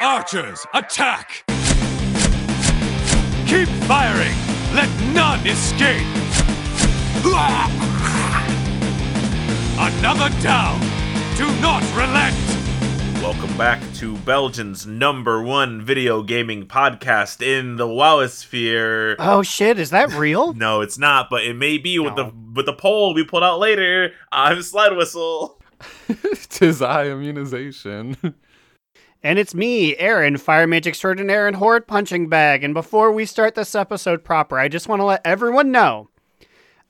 Archers, attack! Keep firing! Let none escape! Another down! Do not relent! Welcome back to Belgium's number one video gaming podcast in the Wowosphere. Oh shit, is that real? No, it's not, but it may be with No. the with the poll we pulled out later. I'm Slide Whistle. Tis I immunization. and it's me, Aaron, Fire Mage Extraordinaire and Horde Punching Bag. And before we start this episode proper, I just want to let everyone know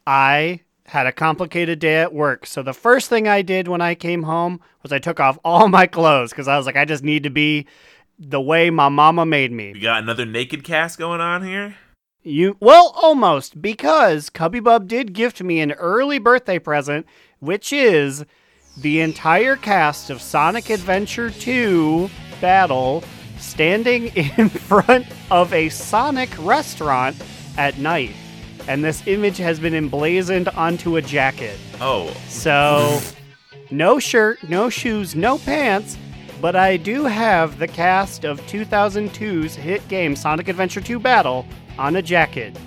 I had a complicated day at work. So the first thing I did when I came home was I took off all my clothes because I was like, I just need to be the way my mama made me. You got another naked cast going on here. You well, almost because Cubby Bub did gift me an early birthday present, which is the entire cast of Sonic Adventure 2 Battle standing in front of a Sonic restaurant at night. And this image has been emblazoned onto a jacket. Oh, So, no shirt, no shoes, no pants, but I do have the cast of 2002's hit game Sonic Adventure 2 Battle on a jacket.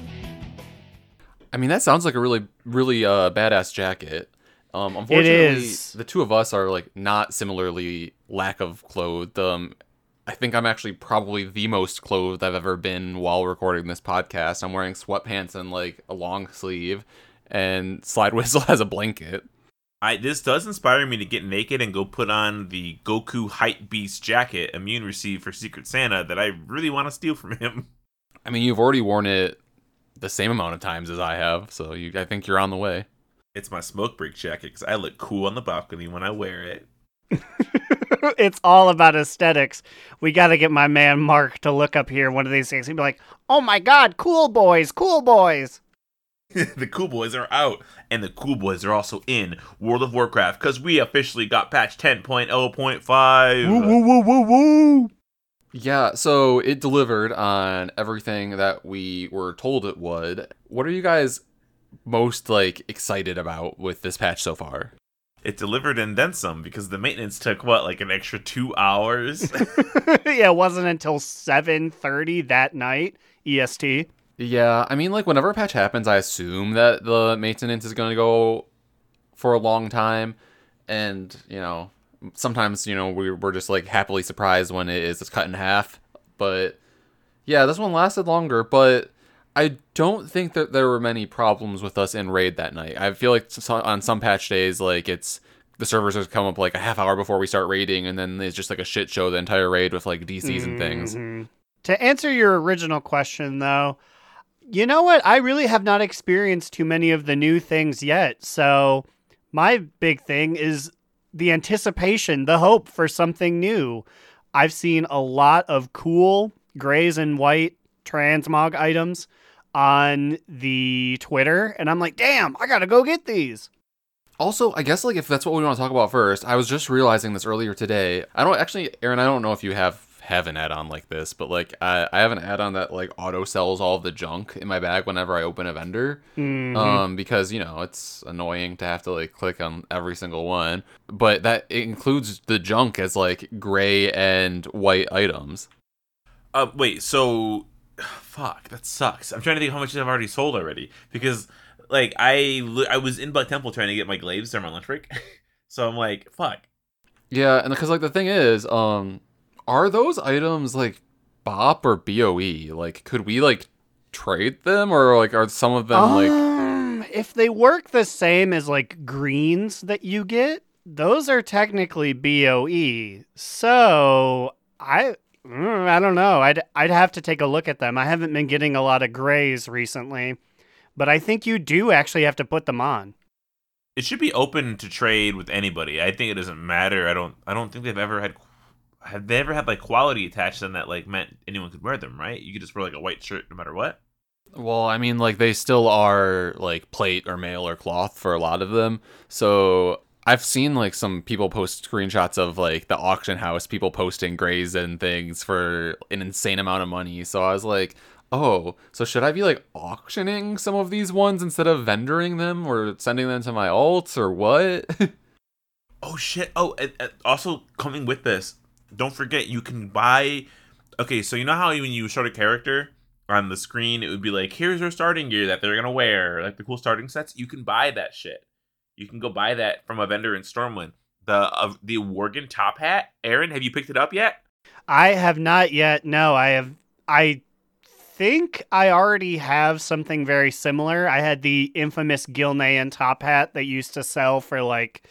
I mean, that sounds like a really, really uh, badass jacket. Um, unfortunately, is. the two of us are like not similarly lack of clothed. Um, I think I'm actually probably the most clothed I've ever been while recording this podcast. I'm wearing sweatpants and like a long sleeve, and Slide Whistle has a blanket. I this does inspire me to get naked and go put on the Goku Hype Beast jacket Immune received for Secret Santa that I really want to steal from him. I mean, you've already worn it the same amount of times as I have, so you, I think you're on the way. It's my smoke break jacket because I look cool on the balcony when I wear it. it's all about aesthetics. We got to get my man Mark to look up here one of these things. He'd be like, "Oh my God, cool boys, cool boys." the cool boys are out, and the cool boys are also in World of Warcraft because we officially got patch 10.0.5. woo woo woo. Yeah, so it delivered on everything that we were told it would. What are you guys most like excited about with this patch so far? It delivered and then some because the maintenance took what, like an extra two hours? yeah, it wasn't until 7:30 that night EST. Yeah, I mean like whenever a patch happens, I assume that the maintenance is going to go for a long time and, you know, sometimes, you know, we we're just like happily surprised when it is it's cut in half, but yeah, this one lasted longer, but I don't think that there were many problems with us in raid that night. I feel like on some patch days, like it's the servers have come up like a half hour before we start raiding, and then it's just like a shit show the entire raid with like DCs and things. Mhm. To answer your original question, though, you know what? I really have not experienced too many of the new things yet. So, my big thing is the anticipation, the hope for something new. I've seen a lot of cool grays and white transmog items on the Twitter, and I'm like, damn, I gotta go get these. Also, I guess like if that's what we want to talk about first, I was just realizing this earlier today. I don't actually, Aaron. I don't know if you have have an add-on like this, but like I, I have an add-on that like auto sells all of the junk in my bag whenever I open a vendor. Mhm. Um, because you know it's annoying to have to like click on every single one, but that includes the junk as like gray and white items. uh, wait, so. Fuck, that sucks. I'm trying to think how much I've already sold already. Because, like, I, I was in Black Temple trying to get my glaives during my lunch break. so I'm like, fuck. Yeah, and because like the thing is, um, are those items like BOP or BOE? Like, could we like trade them, or like are some of them like? Um, if they work the same as like greens that you get, those are technically BOE. So I mm, I don't know. I'd I'd have to take a look at them. I haven't been getting a lot of grays recently, but I think you do actually have to put them on. It should be open to trade with anybody. I think it doesn't matter. I don't. I don't think they've ever had. Have they ever had like quality attached to them that like meant anyone could wear them? Right? You could just wear like a white shirt no matter what. Well, I mean, like they still are like plate or mail or cloth for a lot of them. So I've seen like some people post screenshots of like the auction house people posting grays and things for an insane amount of money. So I was like, oh, so should I be like auctioning some of these ones instead of vendoring them or sending them to my alts or what? Oh shit! Oh, and, and also coming with this, don't forget you can buy. Okay, so you know how when you showed a character on the screen, it would be like, "Here's their starting gear that they're gonna wear," like the cool starting sets. You can buy that shit. You can go buy that from a vendor in Stormwind. The of the Worgen top hat. Aaron, have you picked it up yet? I have not yet. No, I have. I think I already have something very similar. I had the infamous Gilnean top hat that used to sell for like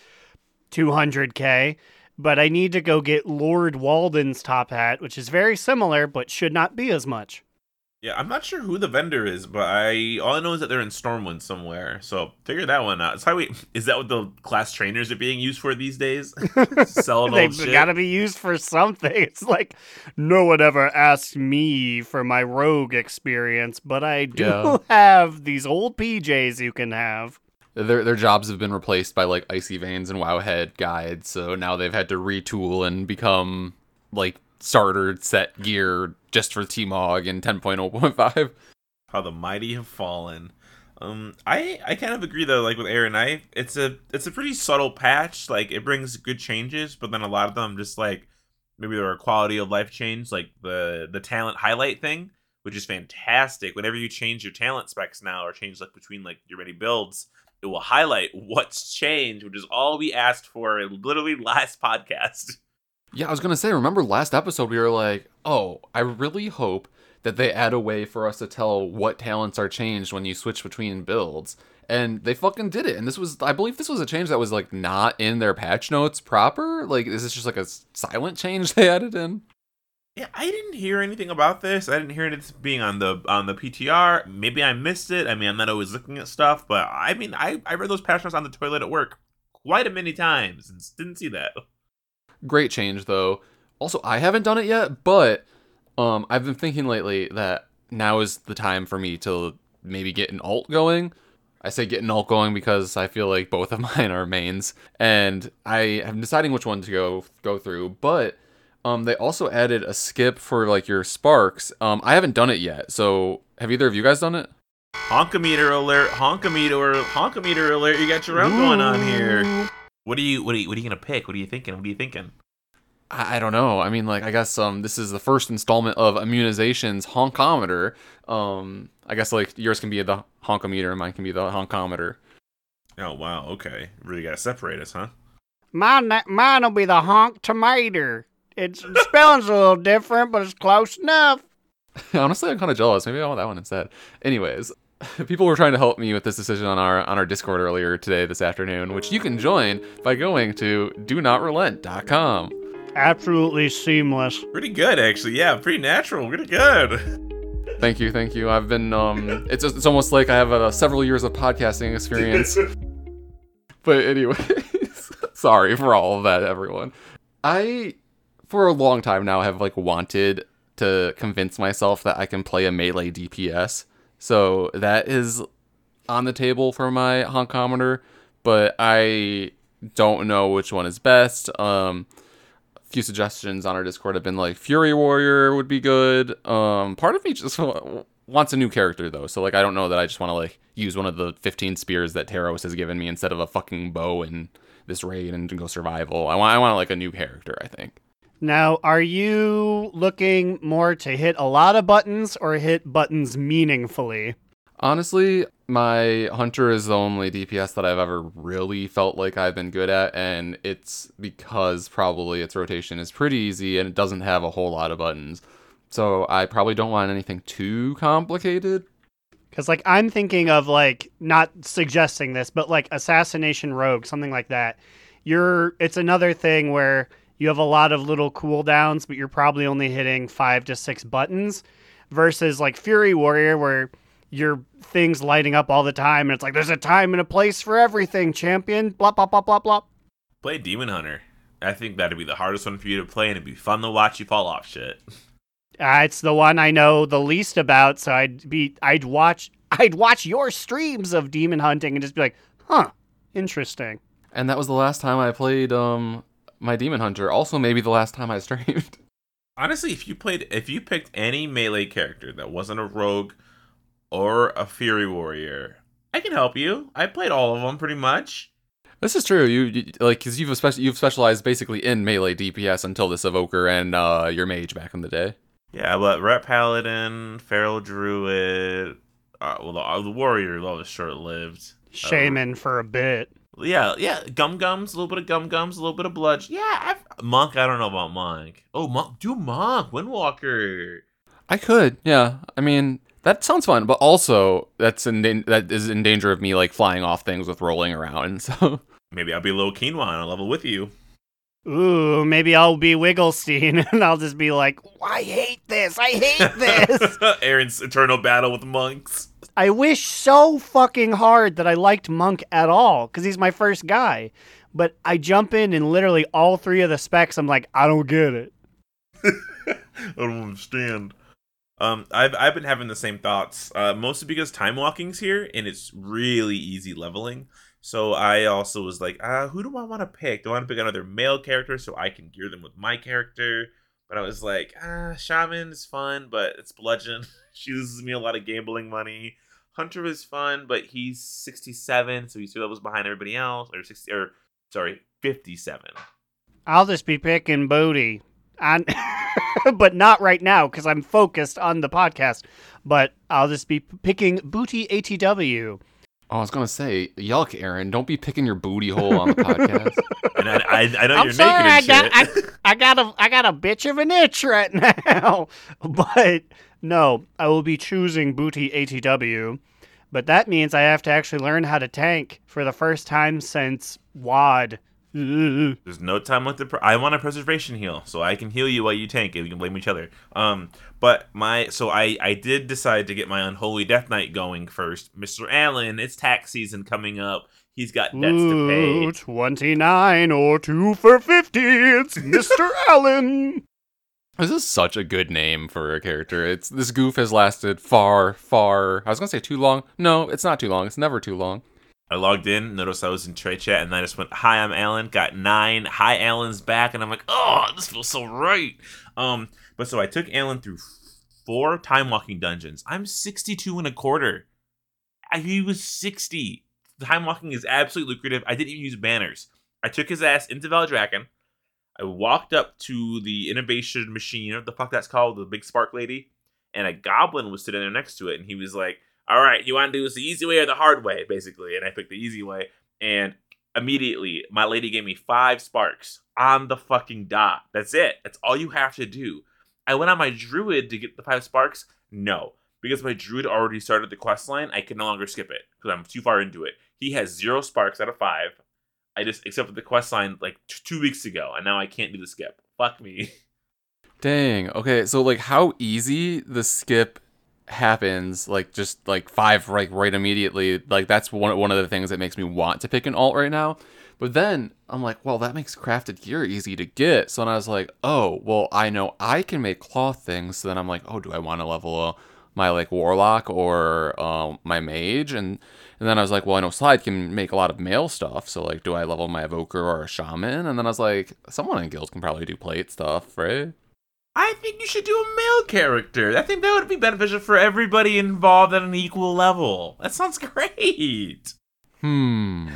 200k, but I need to go get Lord Walden's top hat, which is very similar but should not be as much. Yeah, I'm not sure who the vendor is, but I all I know is that they're in Stormwind somewhere. So figure that one out. So wait, is that what the class trainers are being used for these days? Selling old They've shit. got to be used for something. It's like no one ever asked me for my rogue experience, but I do Yeah. have these old PJs you can have. Their their jobs have been replaced by like icy veins and wowhead guides, so now they've had to retool and become like starter set gear just for T-Mog and 10.0.5. How the mighty have fallen. Um, I I kind of agree though. Like with Aaron, I it's a it's a pretty subtle patch. Like it brings good changes, but then a lot of them just like maybe there are quality of life change, like the the talent highlight thing, which is fantastic. Whenever you change your talent specs now, or change like between like your many builds, it will highlight what's changed, which is all we asked for literally last podcast. Yeah, I was gonna say. Remember last episode we were like, oh, I really hope that they add a way for us to tell what talents are changed when you switch between builds. And they fucking did it. And this was, I believe, this was a change that was like not in their patch notes proper. Like, is this just like a silent change they added in? Yeah, I didn't hear anything about this. I didn't hear it being on the on the PTR. Maybe I missed it. I mean, I'm not always looking at stuff, but I mean, I I read those patch notes on the toilet at work quite a many times and didn't see that. Great change though. Also, I haven't done it yet, but um, I've been thinking lately that now is the time for me to maybe get an alt going. I say get an alt going because I feel like both of mine are mains, and I am deciding which one to go go through. But um, they also added a skip for like your sparks. Um, I haven't done it yet, so have either of you guys done it? Honkometer alert! Honkometer! Honkometer alert! You got your own going on here. What are you? What are you? What are you gonna pick? What are you thinking? What are you thinking? I I don't know. I mean, like, I guess um, this is the first installment of Immunization's honkometer. Um, I guess like yours can be the honkometer, and mine can be the honkometer. Oh wow. Okay. Really gotta separate us, huh? Mine, mine'll be the honk tomato. It's the spelling's a little different, but it's close enough. Honestly, I'm kind of jealous. Maybe I want that one instead. Anyways, people were trying to help me with this decision on our on our Discord earlier today, this afternoon, which you can join by going to do not relent.com. Absolutely seamless. Pretty good, actually. Yeah, pretty natural. Pretty good. Thank you, thank you. I've been um, it's it's almost like I have uh, several years of podcasting experience. but anyways, sorry for all of that, everyone. I, for a long time now, have like wanted to convince myself that I can play a melee DPS. So that is on the table for my honkometer, but I don't know which one is best. Um, a few suggestions on our Discord have been like Fury Warrior would be good. Um, part of me just wants a new character though, so like I don't know that I just want to like use one of the 15 spears that Taros has given me instead of a fucking bow and this raid and go survival. I want I want like a new character. I think. Now, are you looking more to hit a lot of buttons or hit buttons meaningfully? Honestly, my hunter is the only DPS that I've ever really felt like I've been good at, and it's because probably its rotation is pretty easy and it doesn't have a whole lot of buttons. So I probably don't want anything too complicated. Because, like, I'm thinking of, like, not suggesting this, but like Assassination Rogue, something like that. You're, it's another thing where you have a lot of little cooldowns, but you're probably only hitting five to six buttons versus like Fury Warrior, where your thing's lighting up all the time. And it's like, there's a time and a place for everything, champion. Blah, blah, blah, blah, blah. Play Demon Hunter. I think that'd be the hardest one for you to play, and it'd be fun to watch you fall off shit. Uh, it's the one I know the least about, so I'd be I'd watch I'd watch your streams of demon hunting and just be like, huh, interesting. And that was the last time I played um my demon hunter. Also, maybe the last time I streamed. Honestly, if you played, if you picked any melee character that wasn't a rogue or a fury warrior, I can help you. I played all of them pretty much. This is true. You, you like because you've especially you've specialized basically in melee DPS until this evoker and uh, your mage back in the day. Yeah, but Ret Paladin, Feral Druid, uh, well, the, uh, the Warrior that was short lived. Shaman for a bit. Yeah, yeah, Gum Gums, a little bit of Gum Gums, a little bit of blood. Yeah, I've, Monk, I don't know about Monk. Oh, Monk, do Monk, Windwalker. I could, yeah. I mean, that sounds fun, but also that's in that is in danger of me like flying off things with rolling around. So Maybe I'll be a little quinoa on a level with you. Ooh, maybe I'll be Wigglestein and I'll just be like, I hate this. I hate this. Aaron's eternal battle with monks. I wish so fucking hard that I liked Monk at all because he's my first guy. But I jump in and literally all three of the specs, I'm like, I don't get it. I don't understand. Um, I've I've been having the same thoughts, uh, mostly because time walking's here and it's really easy leveling. So I also was like, uh, who do I want to pick? Do I want to pick another male character so I can gear them with my character? But I was like, ah, Shaman is fun, but it's bludgeon. she loses me a lot of gambling money. Hunter is fun, but he's 67, so he's two levels behind everybody else, or 60, or sorry, 57. I'll just be picking booty. And but not right now because I'm focused on the podcast. But I'll just be p- picking booty ATW. Oh, I was gonna say, yuck, Aaron! Don't be picking your booty hole on the podcast. And I, I, I know I'm you're sorry, I naked and got, shit. I, I got a, I got a bitch of an itch right now. But no, I will be choosing booty ATW. But that means I have to actually learn how to tank for the first time since WAD. There's no time like the. Pr- I want a preservation heal, so I can heal you while you tank, and we can blame each other. Um, but my so I I did decide to get my unholy death knight going first, Mister Allen. It's tax season coming up. He's got debts to pay. 29 or 2 for 50. It's Mr. Allen. This is such a good name for a character. It's this goof has lasted far, far. I was gonna say too long. No, it's not too long. It's never too long. I logged in, noticed I was in trade chat, and I just went, "Hi, I'm Alan." Got nine. Hi, Alan's back, and I'm like, "Oh, this feels so right." Um, but so I took Alan through four time walking dungeons. I'm 62 and a quarter. I, he was 60. Time walking is absolutely lucrative. I didn't even use banners. I took his ass into Valdrakken. I walked up to the innovation machine, or the fuck that's called, the big spark lady, and a goblin was sitting there next to it, and he was like, "All right, you want to do this the easy way or the hard way?" Basically, and I picked the easy way, and immediately my lady gave me five sparks on the fucking dot. That's it. That's all you have to do. I went on my druid to get the five sparks. No, because my druid already started the quest line. I can no longer skip it because I'm too far into it. He has zero sparks out of five. I just accepted the quest line like t- two weeks ago, and now I can't do the skip. Fuck me. Dang. Okay, so like how easy the skip happens, like just like five like right immediately. Like that's one one of the things that makes me want to pick an alt right now. But then I'm like, well, that makes crafted gear easy to get. So then I was like, oh, well, I know I can make cloth things. So then I'm like, oh, do I want to level my like warlock or um, my mage? And and then I was like, well, I know Slide can make a lot of mail stuff. So like, do I level my evoker or a shaman? And then I was like, someone in guild can probably do plate stuff, right? I think you should do a male character. I think that would be beneficial for everybody involved at an equal level. That sounds great. Hmm.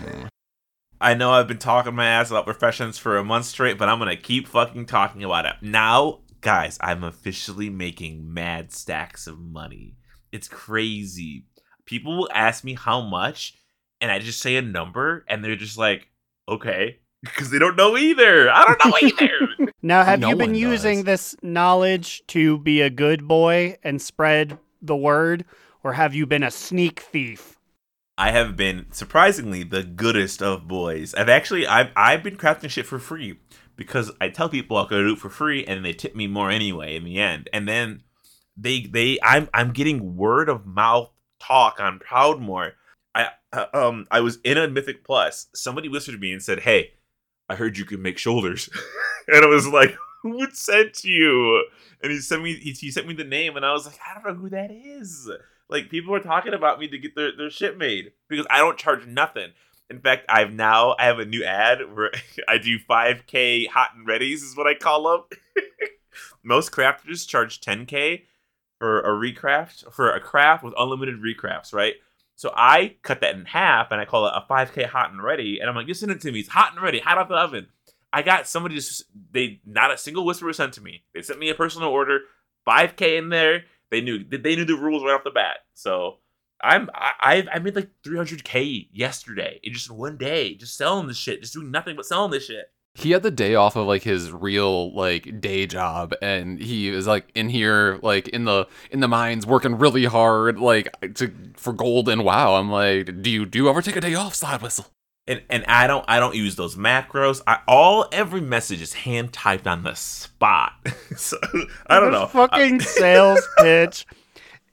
I know I've been talking my ass about professions for a month straight, but I'm gonna keep fucking talking about it. Now, guys, I'm officially making mad stacks of money. It's crazy. People will ask me how much, and I just say a number, and they're just like, okay. Because they don't know either. I don't know either. Now, have No you been using does. this knowledge to be a good boy and spread the word, or have you been a sneak thief? I have been surprisingly the goodest of boys. I've actually I've I've been crafting shit for free because I tell people I'll go do it for free and they tip me more anyway in the end. And then they they I'm I'm getting word of mouth talk on Proudmoore. I uh, um I was in a Mythic Plus. Somebody whispered to me and said, "Hey, I heard you can make shoulders," and I was like, "Who sent you?" And he sent me he, he sent me the name, and I was like, "I don't know who that is." Like people are talking about me to get their, their shit made because I don't charge nothing. In fact, I've now I have a new ad where I do 5k hot and readies is what I call them. Most crafters charge 10k for a recraft for a craft with unlimited recrafts, right? So I cut that in half and I call it a 5K hot and ready. And I'm like, you send it to me. It's hot and ready, hot out the oven. I got somebody just they not a single whisper was sent to me. They sent me a personal order, 5K in there. They knew they knew the rules right off the bat. So I'm I I made like 300k yesterday in just one day, just selling this shit, just doing nothing but selling this shit. He had the day off of like his real like day job, and he was like in here like in the in the mines working really hard like to for gold and wow. I'm like, do you do you ever take a day off, slide whistle? And and I don't I don't use those macros. I all every message is hand typed on the spot. so I don't know. Fucking sales pitch.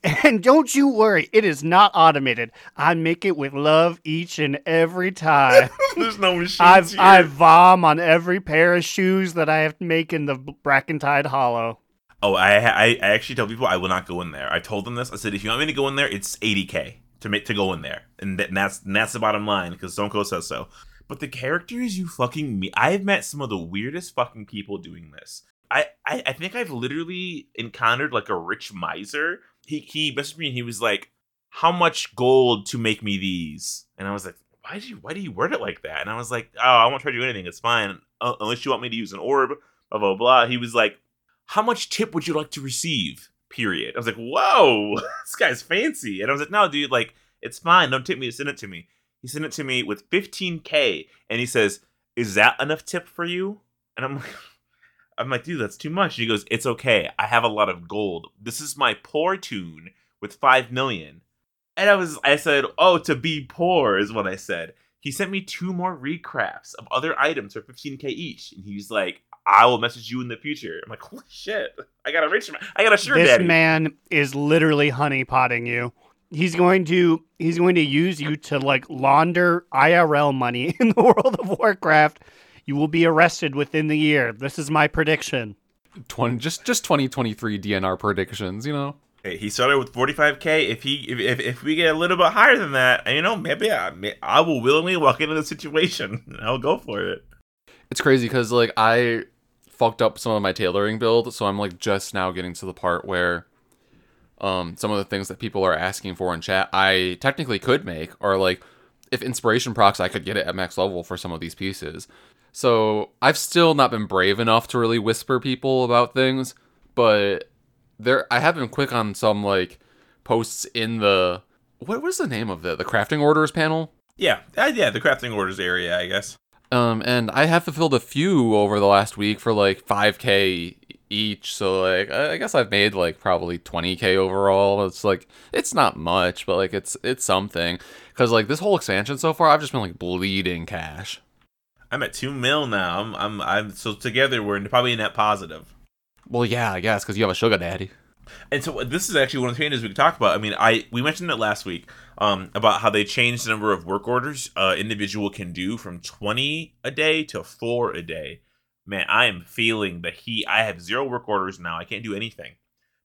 And don't you worry, it is not automated. I make it with love each and every time. There's no machines I've here. I vom on every pair of shoes that I have to make in the Brackenhide Hollow. Oh, I, I I actually tell people I will not go in there. I told them this. I said if you want me to go in there, it's 80k to make to go in there, and, that, and that's and that's the bottom line because Stone Cold says so. But the characters you fucking meet, I've met some of the weirdest fucking people doing this. I, I I think I've literally encountered like a rich miser. He he messaged me and he was like, "How much gold to make me these?" And I was like, "Why do you why do you word it like that?" And I was like, "Oh, I won't to do anything. It's fine uh, unless you want me to use an orb." Blah blah blah. He was like, "How much tip would you like to receive?" Period. I was like, "Whoa, this guy's fancy." And I was like, "No, dude, like it's fine. Don't tip me. Send it to me." He sent it to me with 15k, and he says, "Is that enough tip for you?" And I'm like. I'm like, dude, that's too much. She goes, it's okay. I have a lot of gold. This is my poor tune with five million. And I was, I said, oh, to be poor is what I said. He sent me two more recrafts of other items for 15k each, and he's like, I will message you in the future. I'm like, holy shit, I got a rich man. I got a sure this daddy. man is literally honeypotting you. He's going to he's going to use you to like launder IRL money in the world of Warcraft. You will be arrested within the year. This is my prediction. Twenty just just 2023 DNR predictions, you know. Hey, he started with 45k. If he if, if, if we get a little bit higher than that, you know, maybe I, may- I will willingly walk into the situation. I'll go for it. It's crazy because like I fucked up some of my tailoring build, so I'm like just now getting to the part where um some of the things that people are asking for in chat I technically could make or like if inspiration procs I could get it at max level for some of these pieces. So I've still not been brave enough to really whisper people about things, but there I have been quick on some like posts in the what was the name of the the crafting orders panel? Yeah, uh, yeah, the crafting orders area, I guess. Um, and I have fulfilled a few over the last week for like 5k each. So like, I guess I've made like probably 20k overall. It's like it's not much, but like it's it's something. Cause like this whole expansion so far, I've just been like bleeding cash. I'm at two mil now. I'm, I'm, I'm. So together we're probably net positive. Well, yeah, I guess because you have a sugar daddy. And so this is actually one of the changes we talked about. I mean, I we mentioned it last week um, about how they changed the number of work orders uh, individual can do from 20 a day to four a day. Man, I am feeling the heat. I have zero work orders now. I can't do anything.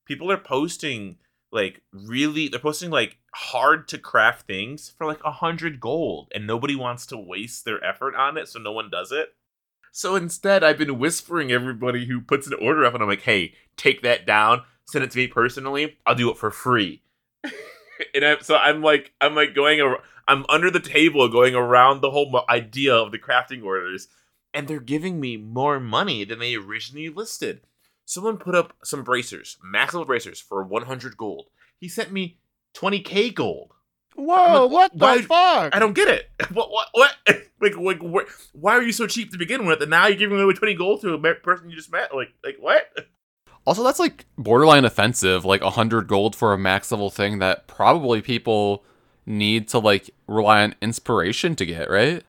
People are posting like really. They're posting like hard to craft things for like a hundred gold, and nobody wants to waste their effort on it, so no one does it. So instead, I've been whispering everybody who puts an order up, and I'm like, "Hey, take that down. Send it to me personally. I'll do it for free." and I'm, so I'm like, I'm like going, ar- I'm under the table going around the whole idea of the crafting orders, and they're giving me more money than they originally listed. Someone put up some bracers, max level bracers for 100 gold. He sent me 20k gold. Whoa, like, what the why- fuck? I don't get it. What? What? What? like, like, wh- why are you so cheap to begin with, and now you're giving away 20 gold to a person you just met? Like, like what? Also, that's like borderline offensive. Like 100 gold for a max level thing that probably people need to like rely on inspiration to get, right?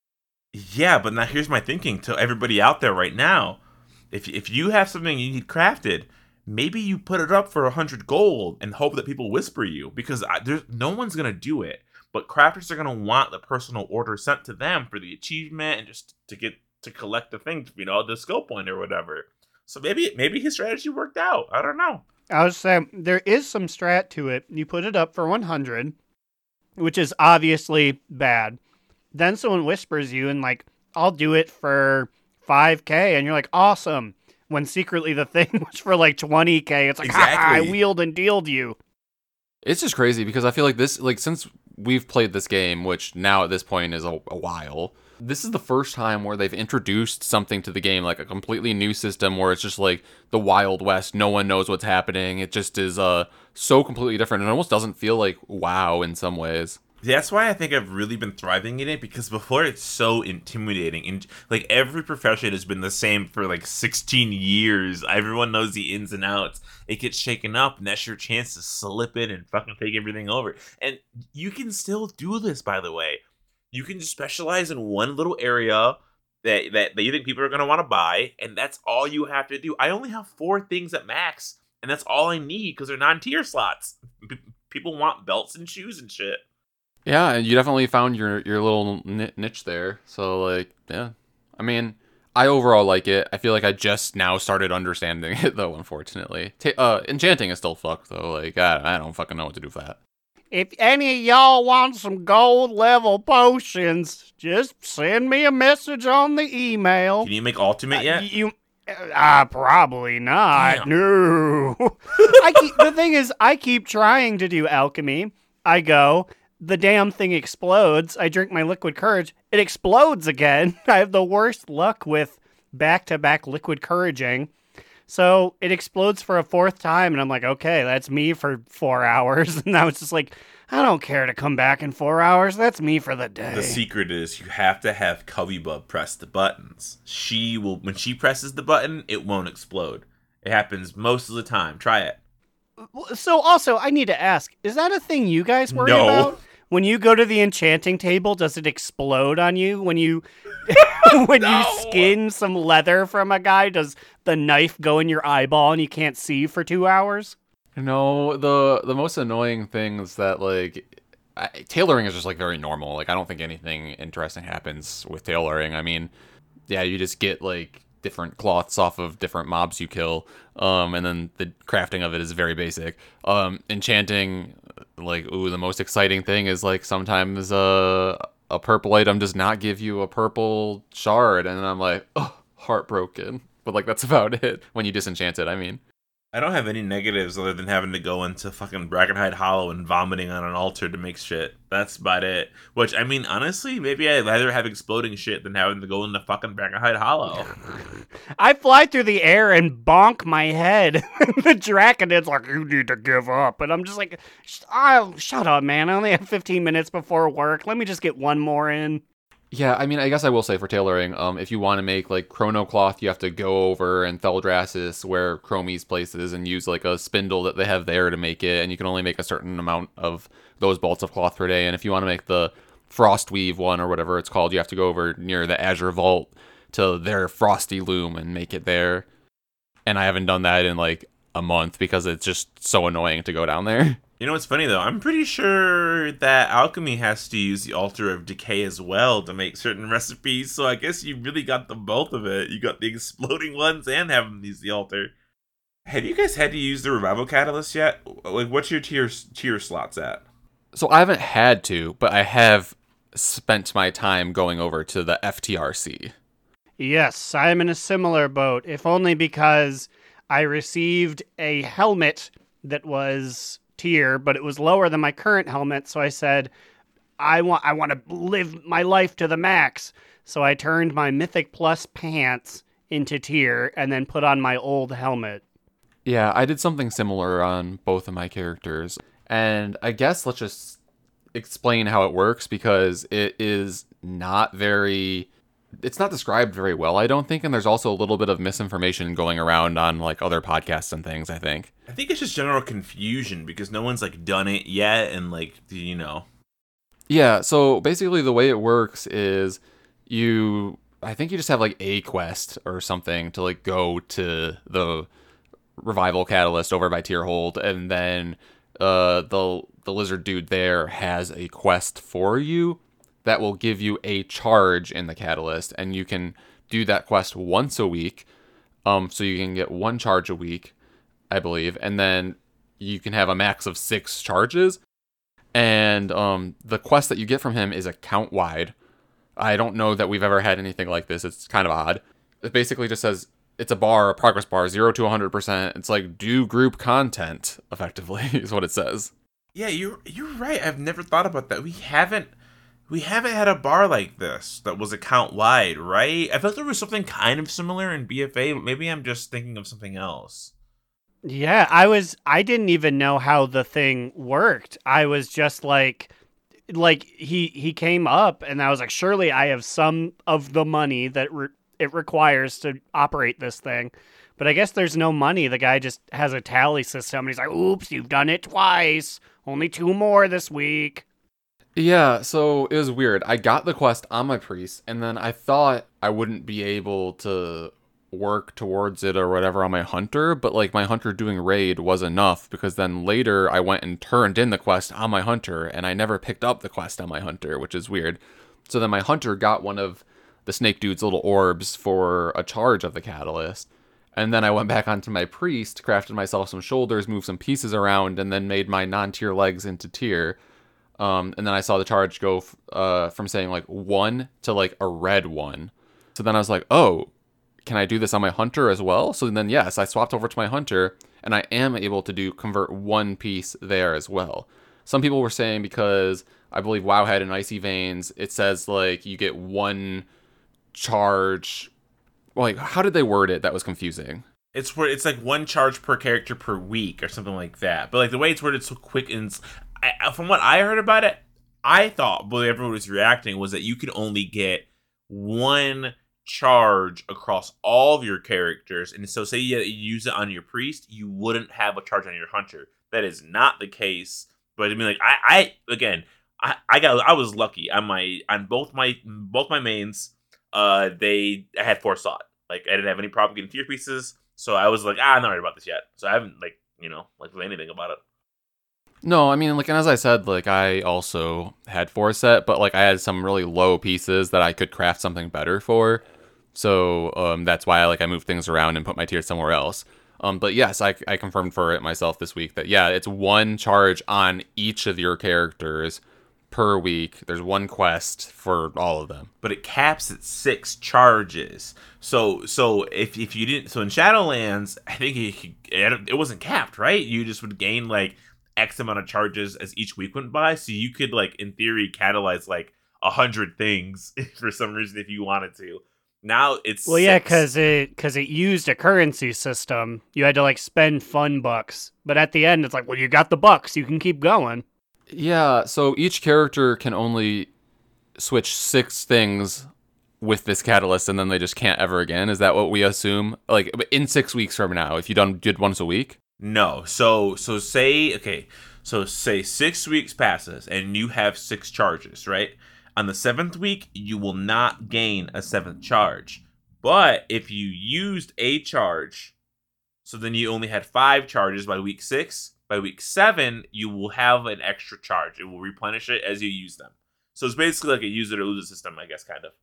Yeah, but now here's my thinking to everybody out there right now. If if you have something you need crafted, maybe you put it up for 100 gold and hope that people whisper you because I, there's no one's going to do it. But crafters are going to want the personal order sent to them for the achievement and just to get to collect the thing, you know, the skill point or whatever. So maybe maybe his strategy worked out. I don't know. I was saying there is some strat to it. You put it up for 100, which is obviously bad. Then someone whispers you and like, "I'll do it for 5k." And you're like, "Awesome." When secretly the thing was for like 20k. It's like, "Ha, ha, I wheeled and dealed you." It's just crazy because I feel like this, like, since we've played this game, which now at this point is a, a while. This is the first time where they've introduced something to the game, like a completely new system where it's just like the Wild West. No one knows what's happening. It just is uh so completely different. It almost doesn't feel like WoW in some ways. That's why I think I've really been thriving in it because before it's so intimidating and like every profession has been the same for like 16 years. Everyone knows the ins and outs. It gets shaken up and that's your chance to slip in and fucking take everything over. And you can still do this by the way. You can just specialize in one little area that that, that you think people are going to want to buy and that's all you have to do. I only have 4 things at max and that's all I need cuz they're non-tier slots. P- people want belts and shoes and shit. Yeah, you definitely found your your little niche there. So like, yeah. I mean, I overall like it. I feel like I just now started understanding it though. Unfortunately, Ta- uh, enchanting is still fucked though. Like, I, I don't fucking know what to do for that. If any of y'all want some gold level potions, just send me a message on the email. Can you make ultimate yet? You, uh, probably not. Damn. No. I keep, the thing is, I keep trying to do alchemy. I go, the damn thing explodes. I drink my liquid courage. It explodes again. I have the worst luck with back to back liquid couraging. So it explodes for a fourth time, and I'm like, okay, that's me for four hours. And I was just like, I don't care to come back in four hours. That's me for the day. The secret is you have to have Cubby Bub press the buttons. She will when she presses the button, it won't explode. It happens most of the time. Try it. So also, I need to ask: Is that a thing you guys worry No. about? When you go to the enchanting table, does it explode on you when you when No. you skin some leather from a guy? Does the knife go in your eyeball and you can't see for two hours? No, the the most annoying thing is that like I, tailoring is just like very normal. Like I don't think anything interesting happens with tailoring. I mean, yeah, you just get like different cloths off of different mobs you kill, um, and then the crafting of it is very basic. Um, enchanting, like ooh, the most exciting thing is like sometimes a a purple item does not give you a purple shard, and I'm like, oh, heartbroken. But like that's about it when you disenchant it. I mean. I don't have any negatives other than having to go into fucking Brackenhide Hollow and vomiting on an altar to make shit. That's about it. Which I mean, honestly, maybe I'd rather have exploding shit than having to go into fucking Brackenhide Hollow. I fly through the air and bonk my head. the Draconid's like, "You need to give up," and I'm just like, "Sh- "Oh, shut up, man! I only have 15 minutes before work. Let me just get one more in." Yeah, I mean, I guess I will say for tailoring, um, if you want to make like chrono cloth, you have to go over and Thaldraszus, where Chromie's place is, and use like a spindle that they have there to make it, and you can only make a certain amount of those bolts of cloth per day. And if you want to make the frost weave one or whatever it's called, you have to go over near the Azure Vault to their Frosty Loom and make it there. And I haven't done that in like a month because it's just so annoying to go down there. You know what's funny though? I'm pretty sure that alchemy has to use the altar of decay as well to make certain recipes. So I guess you really got the both of it. You got the exploding ones and having to use the altar. Have you guys had to use the revival catalyst yet? Like, what's your tier tier slots at? So I haven't had to, but I have spent my time going over to the FTRC. Yes, I'm in a similar boat, if only because I received a helmet that was tier, but it was lower than my current helmet, so I said I want I want to live my life to the max. So I turned my Mythic Plus pants into tier and then put on my old helmet. Yeah, I did something similar on both of my characters. And I guess let's just explain how it works because it is not very it's not described very well, I don't think, and there's also a little bit of misinformation going around on like other podcasts and things, I think. I think it's just general confusion because no one's like done it yet, and like you know, Yeah, so basically the way it works is you I think you just have like a quest or something to like go to the revival catalyst over by Tyrhold and then uh the the lizard dude there has a quest for you that will give you a charge in the catalyst and you can do that quest once a week. Um so you can get one charge a week, I believe, and then you can have a max of 6 charges and um, the quest that you get from him is account wide. I don't know that we've ever had anything like this. It's kind of odd. It basically just says it's a bar, a progress bar, zero to 100%. It's like do group content, effectively, is what it says. Yeah, you're you're right. I've never thought about that. We haven't we haven't had a bar like this that was account wide, right? I felt there was something kind of similar in BFA, but maybe I'm just thinking of something else. Yeah, I was I didn't even know how the thing worked. I was just like like he he came up and I was like surely I have some of the money that re- it requires to operate this thing. But I guess there's no money. The guy just has a tally system and he's like, "Oops, you've done it twice. Only two more this week." Yeah, so it was weird. I got the quest on my priest, and then I thought I wouldn't be able to work towards it or whatever on my hunter, but like my hunter doing raid was enough because then later I went and turned in the quest on my hunter, and I never picked up the quest on my hunter, which is weird. So then my hunter got one of the snake dude's little orbs for a charge of the catalyst. And then I went back onto my priest, crafted myself some shoulders, moved some pieces around, and then made my non tier legs into tier. Um, and then I saw the charge go f- uh, from saying like one to like a red one. So then I was like, oh, can I do this on my hunter as well? So then yes, I swapped over to my hunter, and I am able to do convert one piece there as well. Some people were saying because I believe WoW had an icy veins, it says like you get one charge. Like, how did they word it? That was confusing. It's it's like one charge per character per week or something like that. But like the way it's worded so quick and I, from what I heard about it, I thought, but everyone was reacting was that you could only get one charge across all of your characters, and so say you use it on your priest, you wouldn't have a charge on your hunter. That is not the case. But I mean, like I, I again, I, I got, I was lucky on my on both my both my mains. Uh, they I had forethought. Like I didn't have any problem getting tier pieces, so I was like, ah, I'm not worried about this yet. So I haven't like you know like anything about it. No, I mean, like, and as I said, like, I also had four set, but like, I had some really low pieces that I could craft something better for. So um, that's why, I like, I moved things around and put my tier somewhere else. Um, but yes, I, I confirmed for it myself this week that yeah, it's one charge on each of your characters per week. There's one quest for all of them. but it caps at six charges. So so if if you didn't so in Shadowlands, I think it, it wasn't capped, right? You just would gain like X amount of charges as each week went by. So you could like in theory catalyze like a hundred things for some reason if you wanted to. Now it's Well, yeah, because it because it used a currency system. You had to like spend fun bucks, but at the end, it's like, well, you got the bucks, you can keep going. Yeah, so each character can only switch six things with this catalyst, and then they just can't ever again. Is that what we assume? Like in six weeks from now, if you done did once a week. No. So so say okay. So say six weeks passes and you have six charges, right? On the seventh week, you will not gain a seventh charge. But if you used a charge, so then you only had five charges by week six. By week seven, you will have an extra charge. It will replenish it as you use them. So it's basically like a use it or lose it system, I guess, kind of.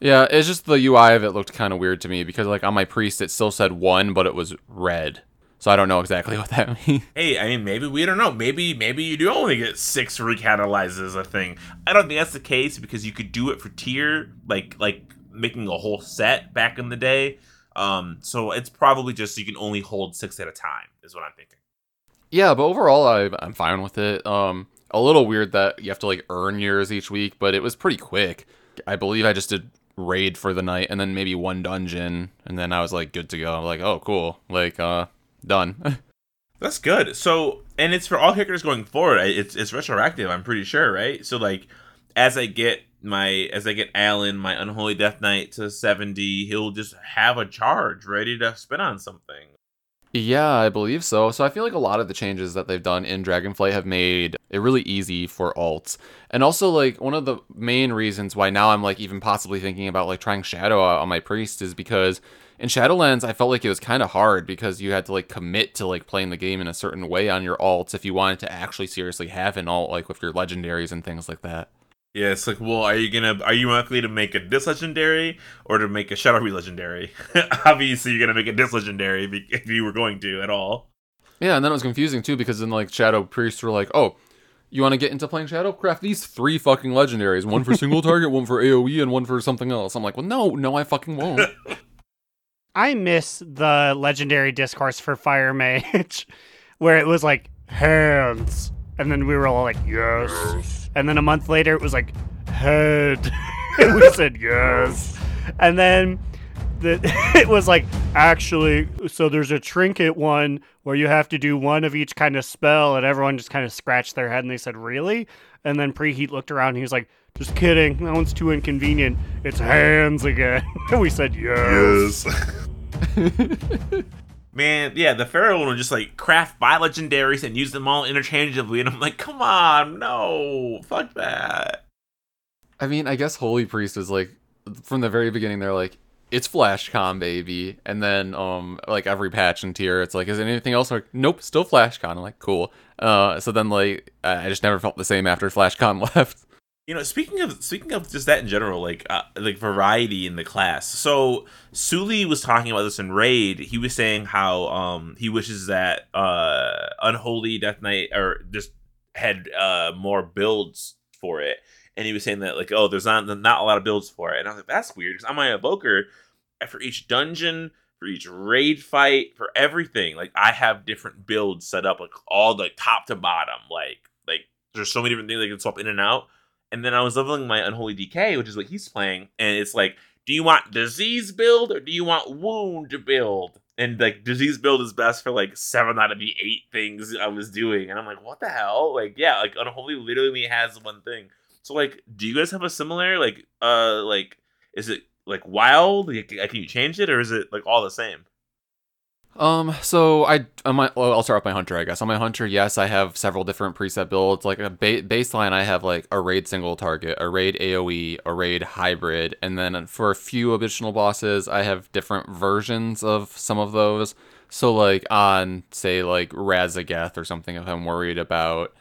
Yeah, it's just the UI of it looked kind of weird to me because like on my priest it still said one, but it was red. So I don't know exactly what that means. Hey, I mean, maybe we don't know. Maybe maybe you do only get six recatalyzes a thing. I don't think that's the case because you could do it for tier, like like making a whole set back in the day. Um, so it's probably just you can only hold six at a time. Is what I'm thinking. yeah, but overall I, I'm fine with it. Um, a little weird that you have to like earn yours each week, but it was pretty quick. I believe I just did raid for the night and then maybe one dungeon, and then I was like good to go. I'm like, oh cool, like uh, done. That's good. So, and it's for all characters going forward. It's it's retroactive. I'm pretty sure, right? So like, as I get my as I get Alan my unholy death knight to 70, he'll just have a charge ready to spin on something. Yeah, I believe so. So I feel like a lot of the changes that they've done in Dragonflight have made it really easy for alts. And also like one of the main reasons why now I'm like even possibly thinking about like trying Shadow on my priest is because in Shadowlands I felt like it was kind of hard because you had to like commit to like playing the game in a certain way on your alts if you wanted to actually seriously have an alt like with your legendaries and things like that. Yeah, it's like, well, are you gonna are you likely to make a dis legendary or to make a shadow re legendary? Obviously, you're gonna make a dis legendary if you were going to at all. Yeah, and then it was confusing too because then like Shadow Priests were like, "Oh, you want to get into playing Shadow? Craft these three fucking legendaries: one for single target, one for AOE, and one for something else." I'm like, "Well, no, no, I fucking won't." I miss the legendary discourse for Fire Mage, where it was like hands, And then we were all like, yes. And then a month later, it was like, head. and we said, yes. And then the, it was like, actually, so there's a trinket one where you have to do one of each kind of spell. And everyone just kind of scratched their head and they said, really? And then Preheat looked around and he was like, just kidding. That one's too inconvenient. It's hands again. and we said, yes. yes. Man, yeah, the Pharaoh one just like craft buy legendaries and use them all interchangeably, and I'm like, come on, no, fuck that. I mean, I guess Holy Priest is like from the very beginning. They're like, it's FlashCon, baby, and then um like every patch and tier, it's like, is there anything else? Like, nope, still FlashCon. I'm like, cool. Uh, so then like I just never felt the same after FlashCon left. You know, speaking of speaking of just that in general, like uh, like variety in the class. So Suli was talking about this in Raid. He was saying how um he wishes that uh Unholy Death Knight or just had uh more builds for it. And he was saying that like oh there's not not a lot of builds for it. And I was like that's weird because on my evoker for each dungeon for each raid fight for everything like I have different builds set up like all the top to bottom like like there's so many different things I can swap in and out and then I was leveling my Unholy DK, which is what he's playing, and it's like, do you want disease build or do you want wound build? And like disease build is best for like seven out of the eight things I was doing, and I'm like, what the hell? Like, yeah, like Unholy literally has one thing. So like, do you guys have a similar like, uh, like, is it like wild? Like, can you change it, or is it like all the same? Um, so I, on my, well, I'll start with my hunter, I guess. On my hunter, yes, I have several different preset builds. Like a ba- baseline, I have like a raid single target, a raid AOE, a raid hybrid, and then for a few additional bosses, I have different versions of some of those. So like on, say, like Raszageth or something, if I'm worried about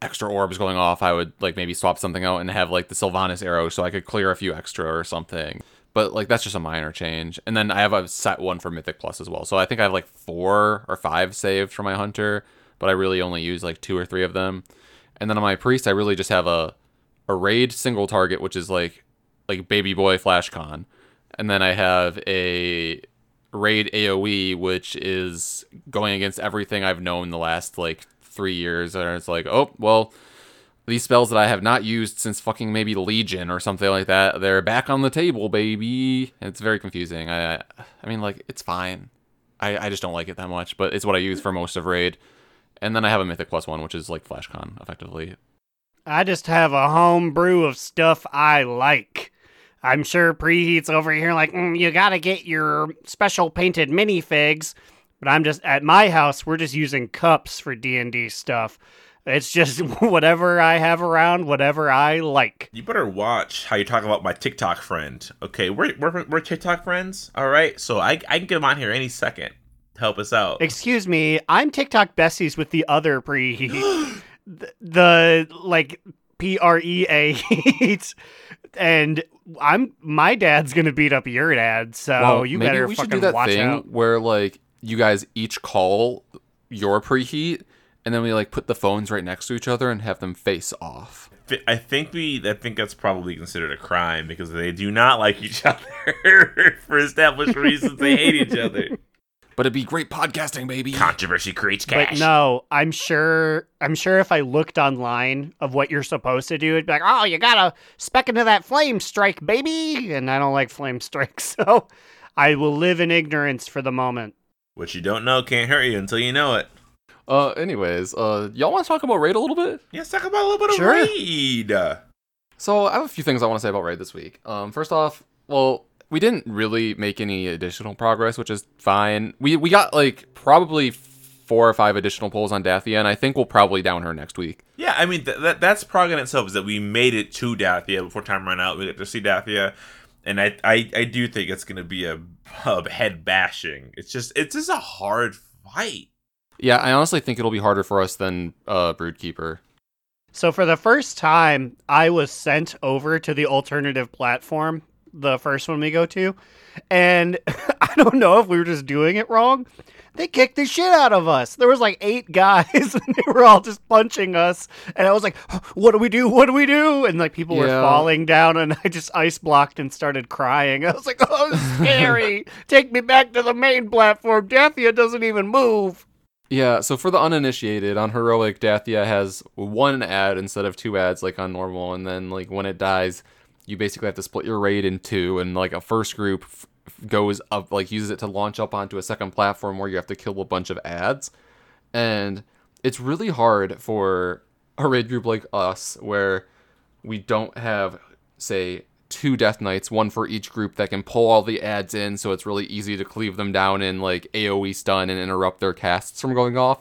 extra orbs going off, I would like maybe swap something out and have like the Sylvanas arrow so I could clear a few extra or something but like that's just a minor change. And then I have a set one for Mythic Plus as well. So I think I have like four or five saved for my hunter, but I really only use like two or three of them. And then on my priest, I really just have a a raid single target, which is like like baby boy flash con. And then I have a raid AoE, which is going against everything I've known the last like three years. And it's like, oh well, these spells that I have not used since fucking maybe Legion or something like that. They're back on the table, baby. It's very confusing. I, I mean, like it's fine. I, I just don't like it that much, but it's what I use for most of raid. And then I have a Mythic Plus one, which is like FlashCon, effectively. I just have a home brew of stuff I like. I'm sure Preheat's over here like, mm, you gotta get your special painted minifigs. But I'm just, at my house, we're just using cups for D&D stuff. It's just whatever I have around, whatever I like. You better watch how you talk about my TikTok friend. Okay, we're we're, we're TikTok friends. All right, so I I can get him on here any second to help us out. Excuse me, I'm TikTok Bessie's with the other pre the, the like P R E A and I'm my dad's gonna beat up your dad, so Well, you maybe better we should fucking do that watch thing out. where like you guys each call your preheat, and then we like put the phones right next to each other and have them face off. I think we I think that's probably considered a crime because they do not like each other for established reasons. They hate each other. But it'd be great podcasting, baby. Controversy creates cash. But no, I'm sure. I'm sure if I looked online of what you're supposed to do, it'd be like, "Oh, you gotta spec into that flame strike, baby." And I don't like flame strikes, so I will live in ignorance for the moment. What you don't know can't hurt you until you know it. Uh, anyways, uh, y'all want to talk about raid a little bit? Yeah, let's talk about a little bit of Sure. raid. So I have a few things I want to say about raid this week. Um, first off, well, we didn't really make any additional progress, which is fine. We we got like probably four or five additional polls on Dathea, and I think we'll probably down her next week. Yeah, I mean th- that that's prog in itself is that we made it to Dathea before time ran out. We get to see Dathea, and I I, I do think it's gonna be a, a head bashing. It's just it's just a hard fight. Yeah, I honestly think it'll be harder for us than uh, Broodkeeper. So for the first time, I was sent over to the alternative platform, the first one we go to, and I don't know if we were just doing it wrong. They kicked the shit out of us. There was like eight guys, and they were all just punching us. And I was like, "What do we do? What do we do?" And like people were falling down, and I just ice blocked and started crying. I was like, "Oh, scary! Take me back to the main platform. Daphia doesn't even move." Yeah, so for the uninitiated, on heroic, Dathea has one ad instead of two ads like on normal, and then like when it dies, you basically have to split your raid in two, and like a first group f- goes up, like uses it to launch up onto a second platform where you have to kill a bunch of ads, and it's really hard for a raid group like us where we don't have say two death knights one for each group that can pull all the ads in so it's really easy to cleave them down in like aoe stun and interrupt their casts from going off.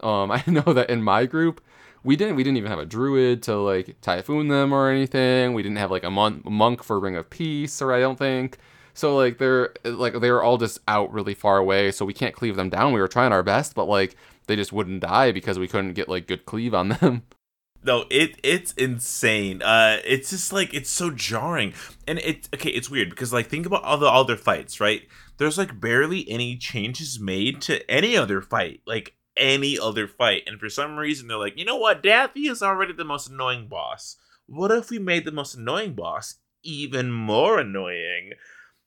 Um i know that in my group we didn't we didn't even have a druid to like typhoon them or anything. We didn't have like a mon- monk for ring of peace or i don't think. So like they're like they were all just out really far away so we can't cleave them down. We were trying our best but like they just wouldn't die because we couldn't get like good cleave on them No, it it's insane. Uh, it's just like it's so jarring, and it okay. It's weird because like think about all the other fights, right? There's like barely any changes made to any other fight, like any other fight, and for some reason they're like, you know what, Daffy is already the most annoying boss. What if we made the most annoying boss even more annoying?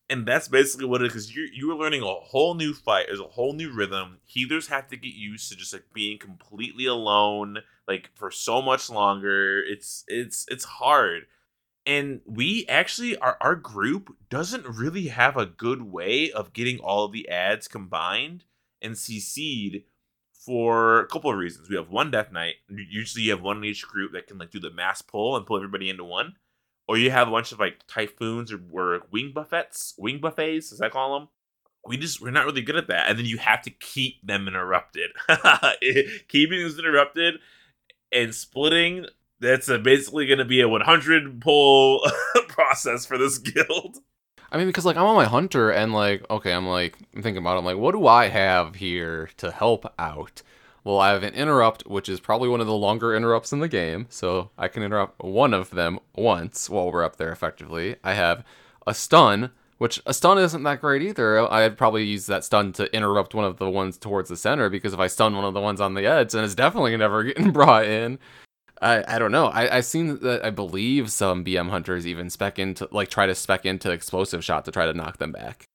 And that's basically what it is. Because you you were learning a whole new fight. There's a whole new rhythm. Healers have to get used to just like being completely alone, like for so much longer. It's it's it's hard. And we actually our our group doesn't really have a good way of getting all of the ads combined and CC'd for a couple of reasons. We have one Death Knight. Usually you have one in each group that can like do the mass pull and pull everybody into one or you have a bunch of like typhoons or, or wing buffets, wing buffets, as I call them. We just we're not really good at that, and then you have to keep them interrupted. Eh, keeping them interrupted and splitting. That's a, basically going to be a 100 pull process for this guild. I mean, because like I'm on my hunter and like, okay, I'm like I'm thinking about it. I'm like, what do I have here to help out? Well, I have an interrupt, which is probably one of the longer interrupts in the game, so I can interrupt one of them once while we're up there effectively. I have a stun, which a stun isn't that great either. I'd probably use that stun to interrupt one of the ones towards the center because if I stun one of the ones on the edge, then it's definitely never getting brought in. I, I don't know. I, I've seen that I believe some BM hunters even spec into like try to spec into explosive shot to try to knock them back.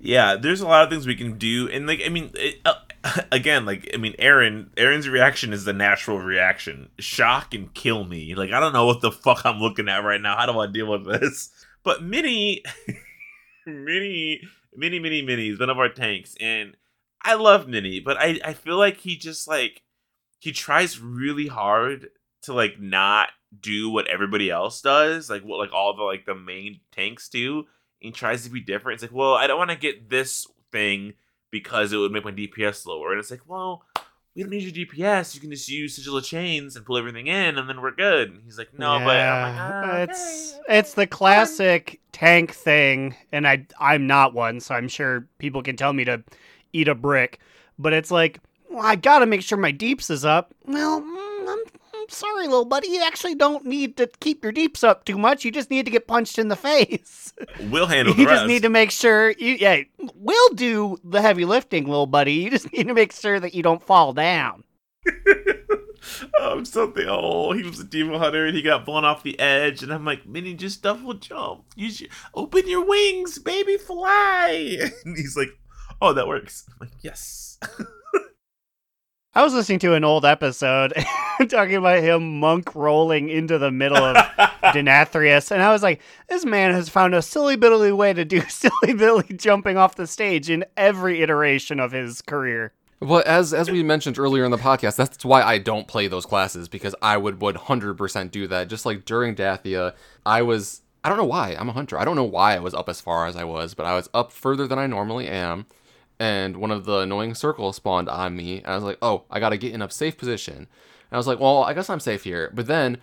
Yeah, there's a lot of things we can do, and like I mean, it, uh, again, like I mean, Aaron, Aaron's reaction is the natural reaction: shock and kill me. Like I don't know what the fuck I'm looking at right now. How do I deal with this? But Minnie, Minnie, Minnie, Minnie, Minnie is one of our tanks, and I love Minnie, but I I feel like he just like he tries really hard to like not do what everybody else does, like what like all the like the main tanks do he tries to be different. It's like, well, I don't want to get this thing because it would make my DPS lower. And it's like, well, we don't need your DPS. You can just use sigil of chains and pull everything in, and then we're good. And he's like, no, but I'm like, ah, it's okay, it's the classic tank thing, and I I'm not one, so I'm sure people can tell me to eat a brick. But it's like, well, I gotta make sure my deeps is up. Well, mm, I'm, sorry, little buddy. You actually don't need to keep your deeps up too much. You just need to get punched in the face. We'll handle the you just rest. need to make sure you yeah we'll do the heavy lifting little buddy you just need to make sure that you don't fall down um, something. Oh, he was a demon hunter and he got blown off the edge, and I'm like, Minnie, just double jump. You your, open your wings, baby, fly. And he's like, Oh, that works. I'm like, yes. I was listening to an old episode talking about him monk rolling into the middle of denathrius and i was like this man has found a silly bitty way to do silly billy jumping off the stage in every iteration of his career Well, as as we mentioned earlier in the podcast, that's why I don't play those classes because I would 100% do that. Just like during Dathea, I was I don't know why. I'm a hunter. I don't know why I was up as far as I was, but I was up further than I normally am. And one of the annoying circles spawned on me. And I was like, "Oh, I got to get in a safe position." And I was like, "Well, I guess I'm safe here." But then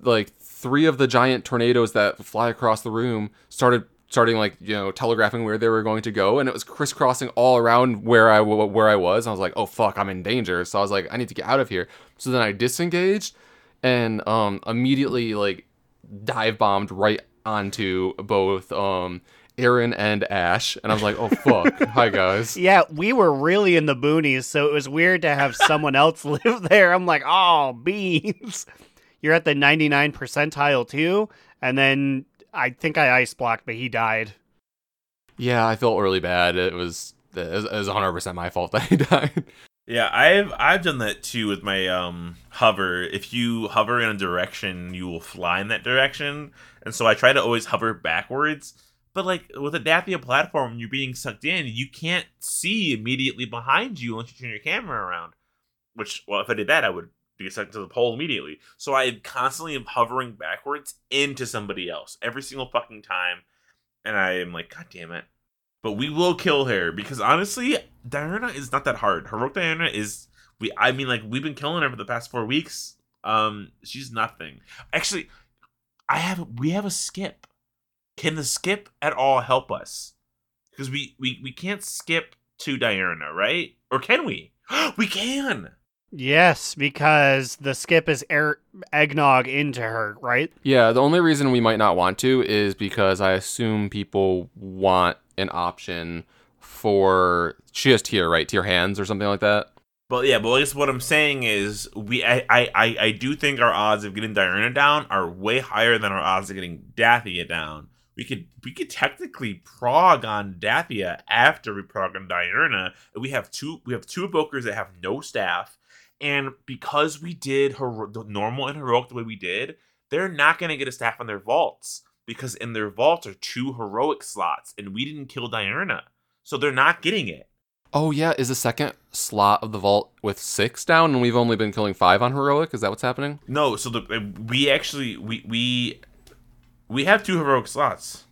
like three of the giant tornadoes that fly across the room started starting like you know telegraphing where they were going to go and it was crisscrossing all around where I w- where I was. I was like, "Oh fuck, I'm in danger." So I was like, "I need to get out of here." So then I disengaged and um immediately like dive bombed right onto both um Aaron and Ash and I was like, "Oh fuck. Hi guys." yeah we were really in the boonies so it was weird to have someone else live there i'm like oh beans you're at the 99 percentile too and then i think i ice blocked but he died Yeah, I felt really bad. It was it was, 100% my fault that he died. Yeah, I've I've done that too with my um hover. If you hover in a direction, you will fly in that direction, and so I try to always hover backwards. But like with a Dathea platform, you're being sucked in. You can't see immediately behind you unless you turn your camera around. Which, well, if I did that, I would be sucked to the pole immediately. So I constantly am hovering backwards into somebody else every single fucking time, and I am like, God damn it! But we will kill her because honestly, Diurna is not that hard. Heroic Diurna is we. I mean, like we've been killing her for the past four weeks. Um, she's nothing. Actually, I have we have a skip. Can the skip at all help us? Because we we we can't skip to Diurna, right? Or can we? we can. Yes, because the skip is air eggnog into her, right? Yeah, the only reason we might not want to is because I assume people want an option for she has tier, right? Tier hands or something like that. But yeah, but I guess what I'm saying is we I I, I, I do think our odds of getting Diurna down are way higher than our odds of getting Dathea down. We could we could technically prog on Dathea after we prog on Diurna. We have two we have two evokers that have no staff, and because we did the normal and heroic the way we did, they're not going to get a staff on their vaults because in their vaults are two heroic slots, and we didn't kill Diurna, so they're not getting it. Oh yeah, is the second slot of the vault with six down, and we've only been killing five on heroic? Is that what's happening? No, so the we actually we we we have two heroic slots.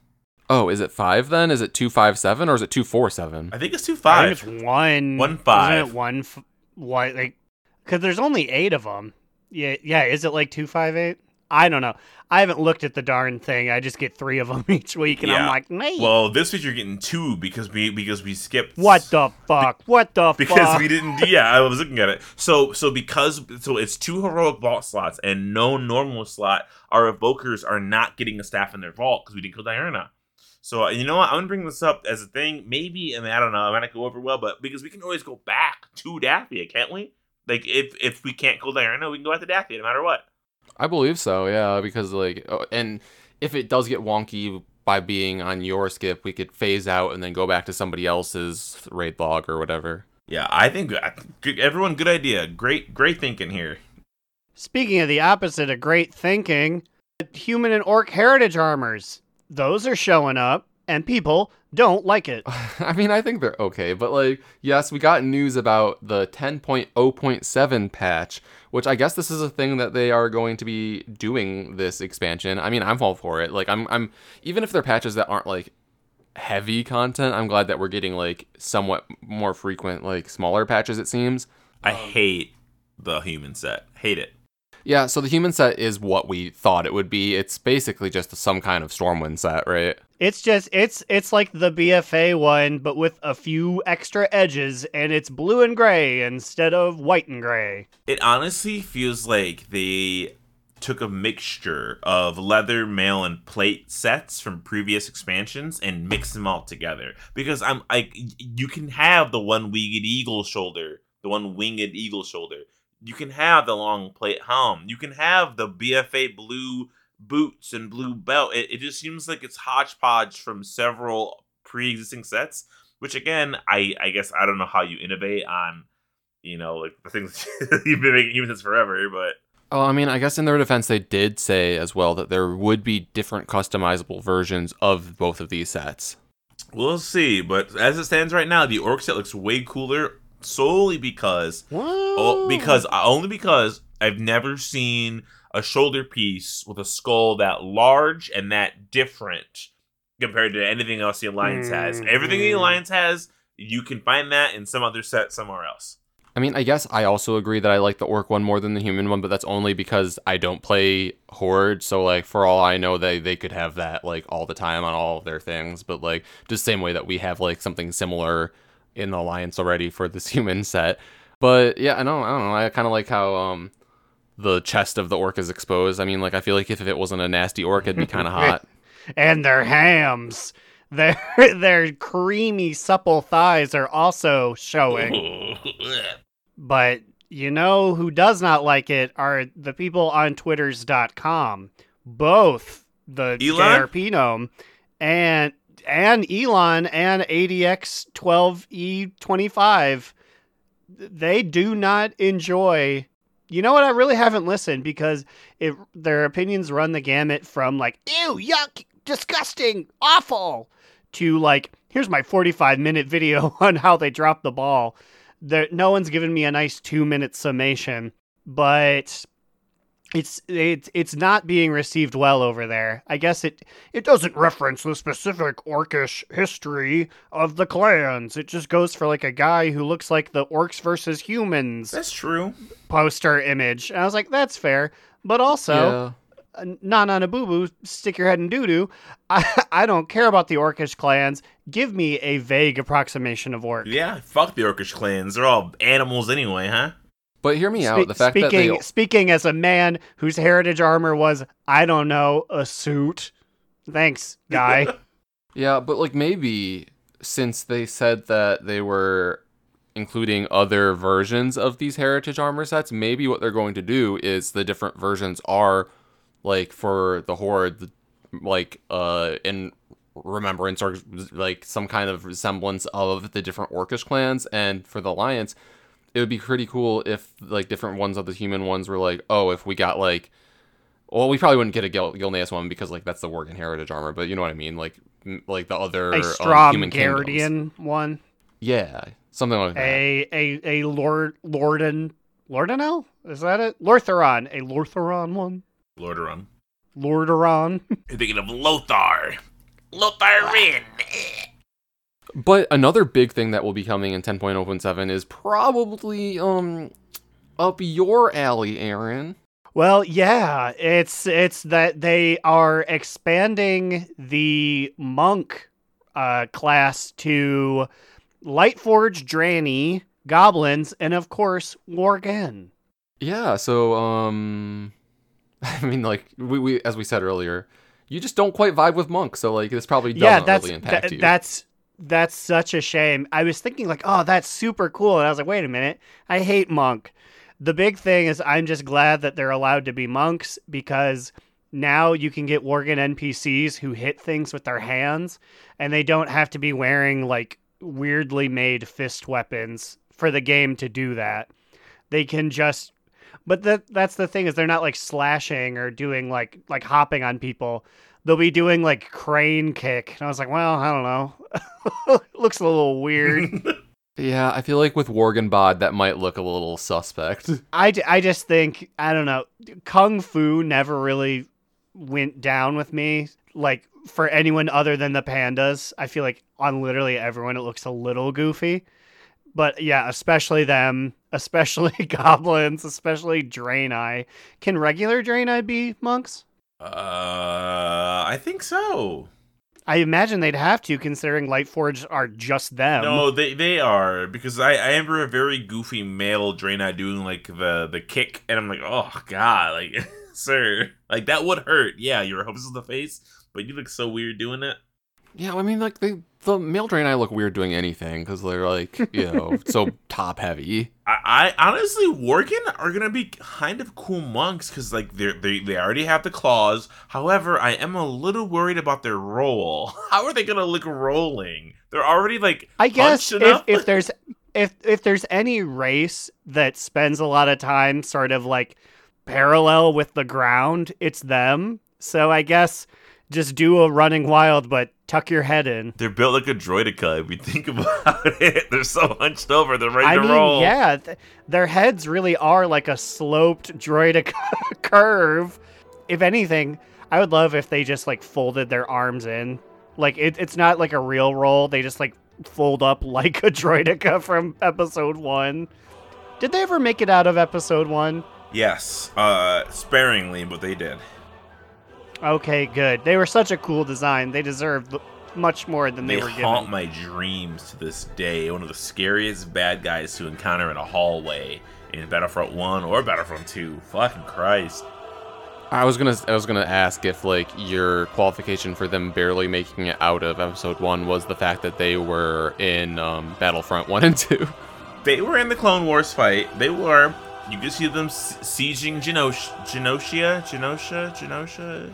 Oh, is it five then? Is it two five seven or is it two four seven? I think it's two I five. think it's one. One Isn't it one? F- what? Like, because there's only eight of them. Yeah, yeah. Is it like two five eight? I don't know. I haven't looked at the darn thing. I just get three of them each week, and I'm like, mate, Well, this week you're getting two because we because we skipped what the fuck? What the fuck? because fuck? we didn't do yeah i was looking at it so so because so it's two heroic vault slots and no normal slot our evokers are not getting a staff in their vault because we didn't kill diurna so uh, you know what i'm gonna bring this up as a thing maybe i mean i don't know it might not go over well but because we can always go back to Daphia, can't we like if if we can't kill diurna we can go back to dathea no matter what I believe so, yeah, because like, oh, and if it does get wonky by being on your skip, we could phase out and then go back to somebody else's raid log or whatever. yeah i think uh, I think everyone good idea great great thinking here Speaking of the opposite of great thinking, human and orc heritage armors. Those are showing up, and people don't like it. I mean, I think they're okay, but like, yes, we got news about the 10.0.7 patch, which I guess this is a thing that they are going to be doing this expansion. I mean, I'm all for it. Like, I'm, I'm even if they're patches that aren't like heavy content, I'm glad that we're getting like somewhat more frequent, like smaller patches. It seems. i hate the human set hate it Yeah, so the human set is what we thought it would be. It's basically just some kind of Stormwind set, right? It's just it's it's like the BFA one, but with a few extra edges, and it's blue and gray instead of white and gray. It honestly feels like they took a mixture of leather, mail, and plate sets from previous expansions and mixed them all together. Because I'm like, you can have the one winged eagle shoulder, the one winged eagle shoulder. You can have the long plate helm. You can have the BFA blue boots and blue belt. It, it just seems like it's hodgepodge from several pre-existing sets. Which again, I I guess I don't know how you innovate on you know, like the things you've been making humans forever, but Oh, I mean, I guess in their defense, they did say as well that there would be different customizable versions of both of these sets. we'll see. But as it stands right now, the orc set looks way cooler solely because oh, because only because I've never seen a shoulder piece with a skull that large and that different compared to anything else the alliance has. Everything the alliance has, you can find that in some other set somewhere else. I mean, I guess I also agree that I like the orc one more than the human one, but that's only because I don't play horde. So like, for all I know, they they could have that like all the time on all of their things. But like, just same way that we have like something similar in the alliance already for this human set. But yeah, I don't, I don't know. I kind of like how um the chest of the orc is exposed. I mean, like I feel like if, if it wasn't a nasty orc, it'd be kind of hot. and their hams. Their their creamy supple thighs are also showing. But you know who does not like it are the people on twitters.com. Both the Elon? JRP gnome and and Elon and ADX 12E25 they do not enjoy. You know what? I really haven't listened because it, their opinions run the gamut from like, ew, yuck, disgusting, awful, to like, here's my 45 minute video on how they dropped the ball. There, no one's given me a nice two minute summation, but it's it's it's not being received well over there. I guess it it doesn't reference the specific orcish history of the clans. It just goes for like a guy who looks like the orcs versus humans That's true. poster image. And I was like, that's fair, but also uh, not on a boo boo, stick your head in doo doo. I I don't care about the orcish clans. Give me a vague approximation of orc. Yeah, fuck the Orcish clans. They're all animals anyway, huh? But hear me Spe- out. The fact speaking that they speaking as a man whose heritage armor was I don't know a suit. Thanks, guy. Yeah, but like maybe since they said that they were including other versions of these heritage armor sets, maybe what they're going to do is the different versions are like for the horde like uh in remembrance or like some kind of resemblance of the different orcish clans and for the alliance it would be pretty cool if like different ones of the human ones were like oh if we got like well, we probably wouldn't get a Gil- Gilneas one because like that's the Worgen heritage armor, but you know what I mean, like m- like the other a um, Strom human kingdoms. Gardian one. Yeah, something like that. A a a Lord Lorden Lordanel? Is that it? Lortheron. A Lortheron one. Lordaeron. Lordaeron. You're thinking of Lothar. Lotharin. But another big thing that will be coming in 10.0.7 is probably um up your alley, Aaron. Well, yeah, it's it's that they are expanding the monk uh, class to Lightforge, Draenei, goblins, and of course Worgen. Yeah, so um I mean like we, we as we said earlier, you just don't quite vibe with monk, so like this probably doesn't yeah, that's really impact you. that's that's such a shame. I was thinking like, oh, that's super cool, and I was like, wait a minute, I hate monk. The big thing is, I'm just glad that they're allowed to be monks because now you can get Worgen NPCs who hit things with their hands, and they don't have to be wearing like weirdly made fist weapons for the game to do that. They can just but that that's the thing is they're not like slashing or doing like like hopping on people. They'll be doing like crane kick. And I was like, well, I don't know. Looks a little weird. yeah, I feel like with Worgen bod that might look a little suspect. I, j- I just think I don't know. Kung Fu never really went down with me. Like for anyone other than the pandas, I feel like on literally everyone it looks a little goofy. But yeah, especially them, especially goblins, especially Draenei. Can regular Draenei be monks? Uh, I think so. I imagine they'd have to, considering Lightforge are just them. No, they they are because I I remember a very goofy male Draenei doing like the the kick, and I'm like, oh god, like sir, like that would hurt. Yeah, your hopes in the face, but you look so weird doing it. Yeah, I mean, like they, the male Draenei look weird doing anything because they're like, you know, so top heavy. I, I honestly, Worgen are gonna be kind of cool monks because like they they they already have the claws. However, I am a little worried about their roll. How are they gonna look rolling? They're already like I guess if, if there's if if there's any race that spends a lot of time sort of like parallel with the ground, it's them. So I guess just do a running wild, but tuck your head in. They're built like a droideka. If you think about it, they're so hunched over. They're ready I to mean, roll. yeah, th- their heads really are like a sloped droideka curve. If anything, I would love if they just like folded their arms in. Like it, it's not like a real roll. They just like fold up like a droideka from episode one. Did they ever make it out of episode one? Yes, uh, sparingly, but they did. Okay, good. They were such a cool design. They deserved much more than they, They were haunt my dreams to this day. One of the scariest bad guys to encounter in a hallway in Battlefront One or Battlefront Two. Fucking Christ! I was gonna, I was gonna ask if like your qualification for them barely making it out of episode one was the fact that they were in um, Battlefront one and two. They were in the Clone Wars fight. They were. You could see them s- sieging Genos- Genosha, Genosha, Genosha,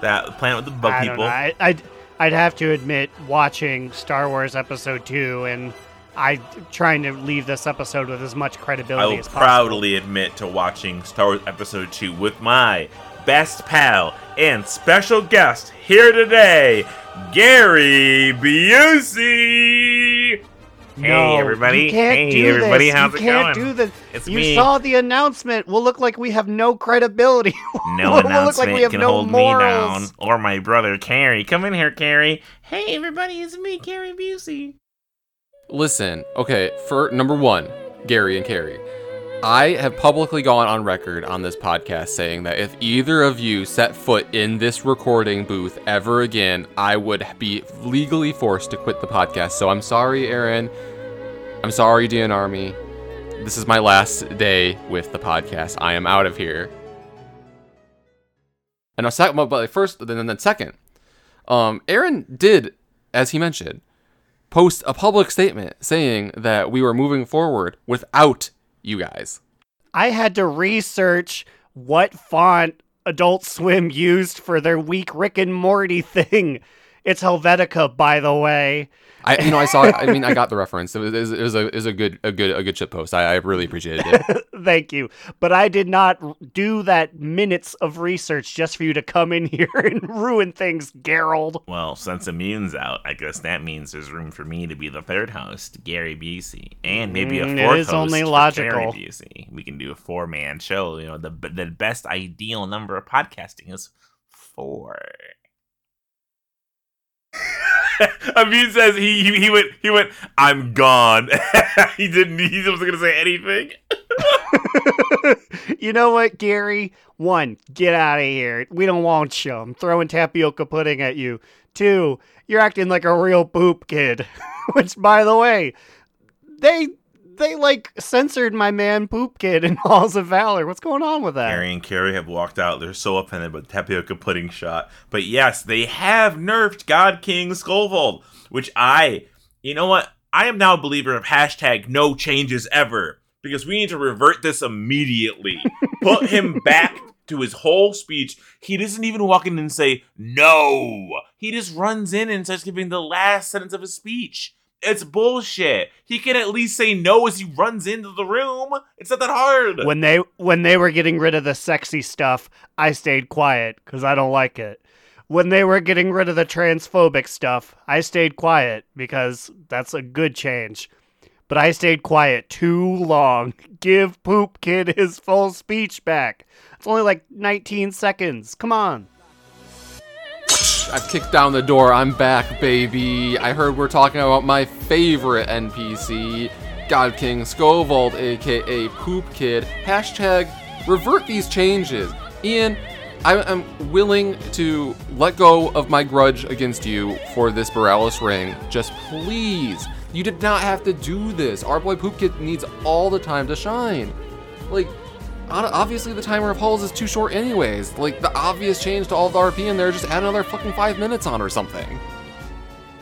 that planet with the bug I people. I, I'd, I'd have to admit, watching Star Wars Episode 2 and I'm trying to leave this episode with as much credibility. I will as possible. proudly admit to watching Star Wars Episode 2 with my best pal and special guest here today, Gary Busey. No, Hey, everybody. You can't Hey, do everybody. This. How's you it can't going? do this. It's you me. saw the announcement. We'll look like we have no credibility. No we'll look like we have can no hold morals. me down. Or my brother, Carrie. Come in here, Carrie. Hey, everybody. It's me, Carrie Busey. Listen, okay, for number one, Gary and Carrie, I have publicly gone on record on this podcast saying that if either of you set foot in this recording booth ever again, I would be legally forced to quit the podcast. So I'm sorry, Aaron. I'm sorry, DN Army. This is my last day with the podcast. I am out of here. And a second, but first, then then second, um, Aaron did, as he mentioned, post a public statement saying that we were moving forward without you guys. I had to research what font Adult Swim used for their weak Rick and Morty thing. It's Helvetica, by the way. I, you know, I saw. I mean, I got the reference. It was, it was, a, it was a good, a good, a good shit post. I, I really appreciated it. Thank you. But I did not do that minutes of research just for you to come in here and ruin things, Gerald. Well, since Immune's out, I guess that means there's room for me to be the third host, Gary Busey, and maybe a Mm, it fourth is host only logical. Carrie Busey. We can do a four-man show. You know, the the best ideal number of podcasting is four. Immune says he, he he went he went. I'm gone. he didn't. He wasn't gonna say anything. you know what, Gary? One, get out of here. We don't want you. I'm throwing tapioca pudding at you. Two, you're acting like a real poop kid. Which, by the way, they they like censored my man Poop Kid in Halls of Valor. What's going on with that? Harry and Carrie have walked out. They're so offended by the tapioca pudding shot. But yes, they have nerfed God King Skullfold, which I, you know what? I am now a believer of hashtag no changes ever because we need to revert this immediately. Put him back to his whole speech. He doesn't even walk in and say no. He just runs in and starts giving the last sentence of his speech. It's bullshit. He can at least say no as he runs into the room. It's not that hard. When they when they were getting rid of the sexy stuff, I stayed quiet because I don't like it. When they were getting rid of the transphobic stuff, I stayed quiet because that's a good change. But I stayed quiet too long. Give Poop Kid his full speech back. It's only like 19 seconds. Come on. I've kicked down the door. I'm back, baby. I heard we're talking about my favorite NPC, God King Skovald, aka Poop Kid. Hashtag revert these changes. Ian, I am willing to let go of my grudge against you for this Borealis ring. Just please. You did not have to do this. Our boy Poop Kid needs all the time to shine. Like, obviously the timer of hulls is too short anyways. Like the obvious change to all the RP in there, just add another fucking five minutes on or something.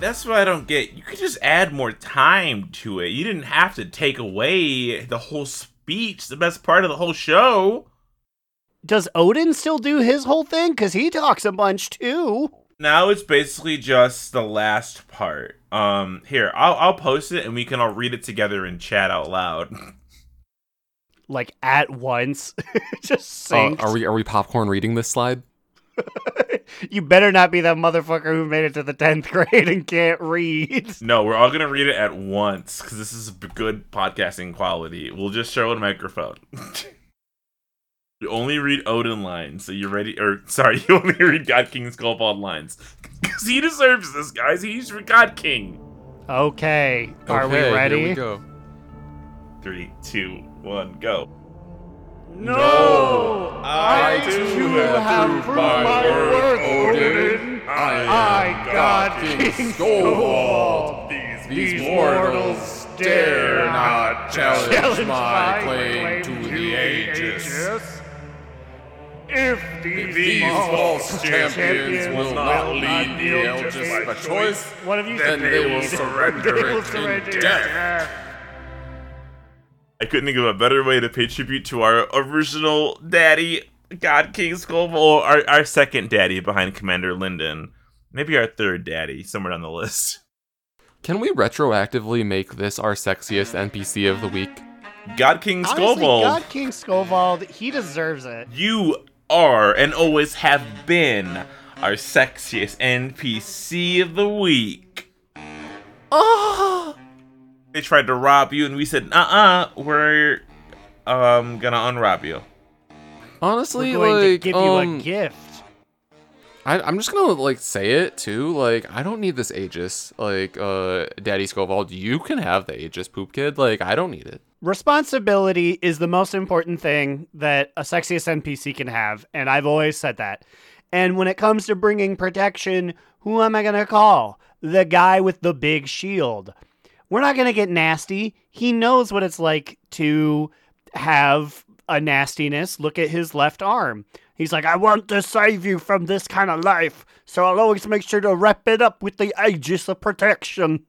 That's what I don't get. You could just add more time to it. You didn't have to take away the whole speech, the best part of the whole show. Does Odin still do his whole thing? Because he talks a bunch too. Now it's basically just the last part. Um, here I'll I'll post it and we can all read it together and chat out loud. Like at once. Just Uh, are we are we popcorn reading this slide? you better not be that motherfucker who made it to the 10th grade and can't read. no, we're all gonna read it at once because this is good podcasting quality. We'll just show a microphone. you only read Odin lines, so you're ready. Or sorry, you only read God King Skullfold lines because he deserves this, guys. He's God King. Okay. Are we ready? Here we go. Three, two, one, go. No! I too have proved my worth, Odin. I, God King Skullfold. These mortals dare not challenge my claim to the ages. If these, false champions will not lead the elders by choice, one of you then they will surrender it in death. To death. I couldn't think of a better way to pay tribute to our original daddy, God King Skullfold, our, our second daddy behind Commander Linden. Maybe our third daddy, somewhere on the list. Can we retroactively make this our sexiest NPC of the week? God King Honestly, Skovald. God King Skovald, he deserves it. You are and always have been our sexiest NPC of the week. Oh, They tried to rob you, and we said, "Uh, uh we're um gonna unrob you." honestly, We're going like, to give um, you a gift. I, I'm just gonna like say it too. Like, I don't need this Aegis. Like, uh, Daddy Skovald, you can have the Aegis, poop kid. Like, I don't need it. Responsibility is the most important thing that a sexiest NPC can have, and I've always said that. And when it comes to bringing protection, who am I going to call? The guy with the big shield. We're not going to get nasty. He knows what it's like to have a nastiness. Look at his left arm. He's like, I want to save you from this kind of life, so I'll always make sure to wrap it up with the Aegis of protection.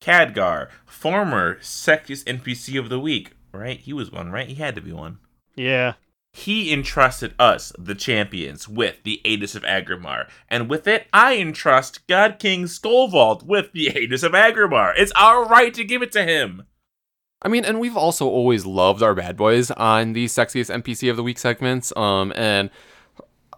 Khadgar, former sexiest NPC of the week, right? He was one, right? He had to be one. Yeah. He entrusted us, the champions, with the Aegis of Aggramar, and with it, I entrust God King Skolvald with the Aegis of Aggramar. It's our right to give it to him. I mean, and we've also always loved our bad boys on the sexiest NPC of the week segments. Um, and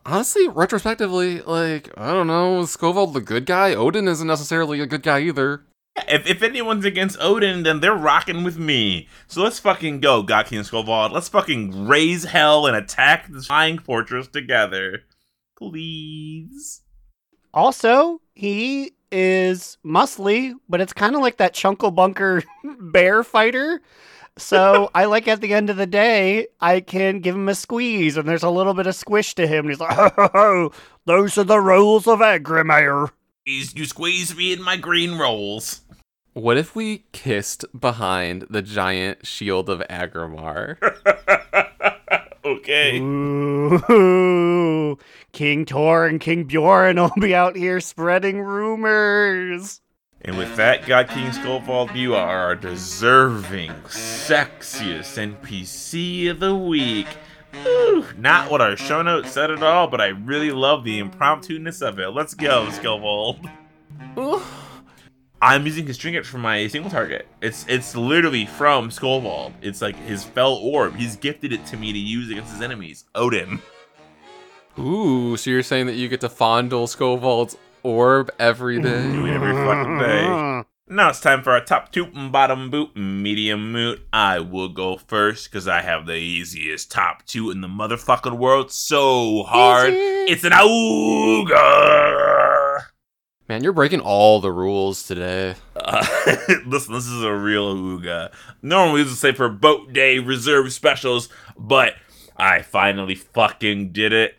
honestly, retrospectively, like I don't know, is Skovald the good guy? Odin isn't necessarily a good guy either. If, if anyone's against Odin, then they're rocking with me. So let's fucking go, God King Skolvald. Let's fucking raise hell and attack this flying fortress together. Please. Also, he is muscly, but it's kind of like that Chunkle Bunker bear fighter. So I like at the end of the day, I can give him a squeeze, and there's a little bit of squish to him. And he's like, ho, ho, ho, those are the rules of Aggramar. You squeeze me in my green rolls. What if we kissed behind the giant shield of Aggramar? okay. Ooh, King Tor and King Bjorn will be out here spreading rumors. And with that, God King Skullfall, you are our deserving, sexiest NPC of the week. Whew, not what our show notes said at all, but I really love the impromptu-ness of it. Let's go, Skullfold. I'm using his trinket for my single target. It's it's literally from Skullwald. It's like his fell orb. He's gifted it to me to use against his enemies. Odin. Ooh, so you're saying that you get to fondle Skovald's orb every day? Every fucking day. Now it's time for our top two and bottom boot medium moot. I will go first because I have the easiest top two in the motherfucking world. So hard. Easy. It's an auga. Man, you're breaking all the rules today. Uh, listen, this is a real auga. Normally this is say for boat day reserve specials, but I finally fucking did it.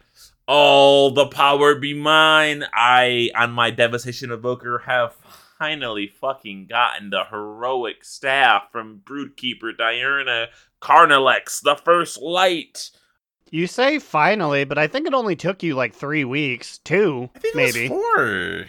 All the power be mine. I, on my Devastation Evoker, have finally fucking gotten the heroic staff from Broodkeeper Diurna Kharnalex, the first light. You say finally, but I think it only took you like three weeks, two, I think maybe. it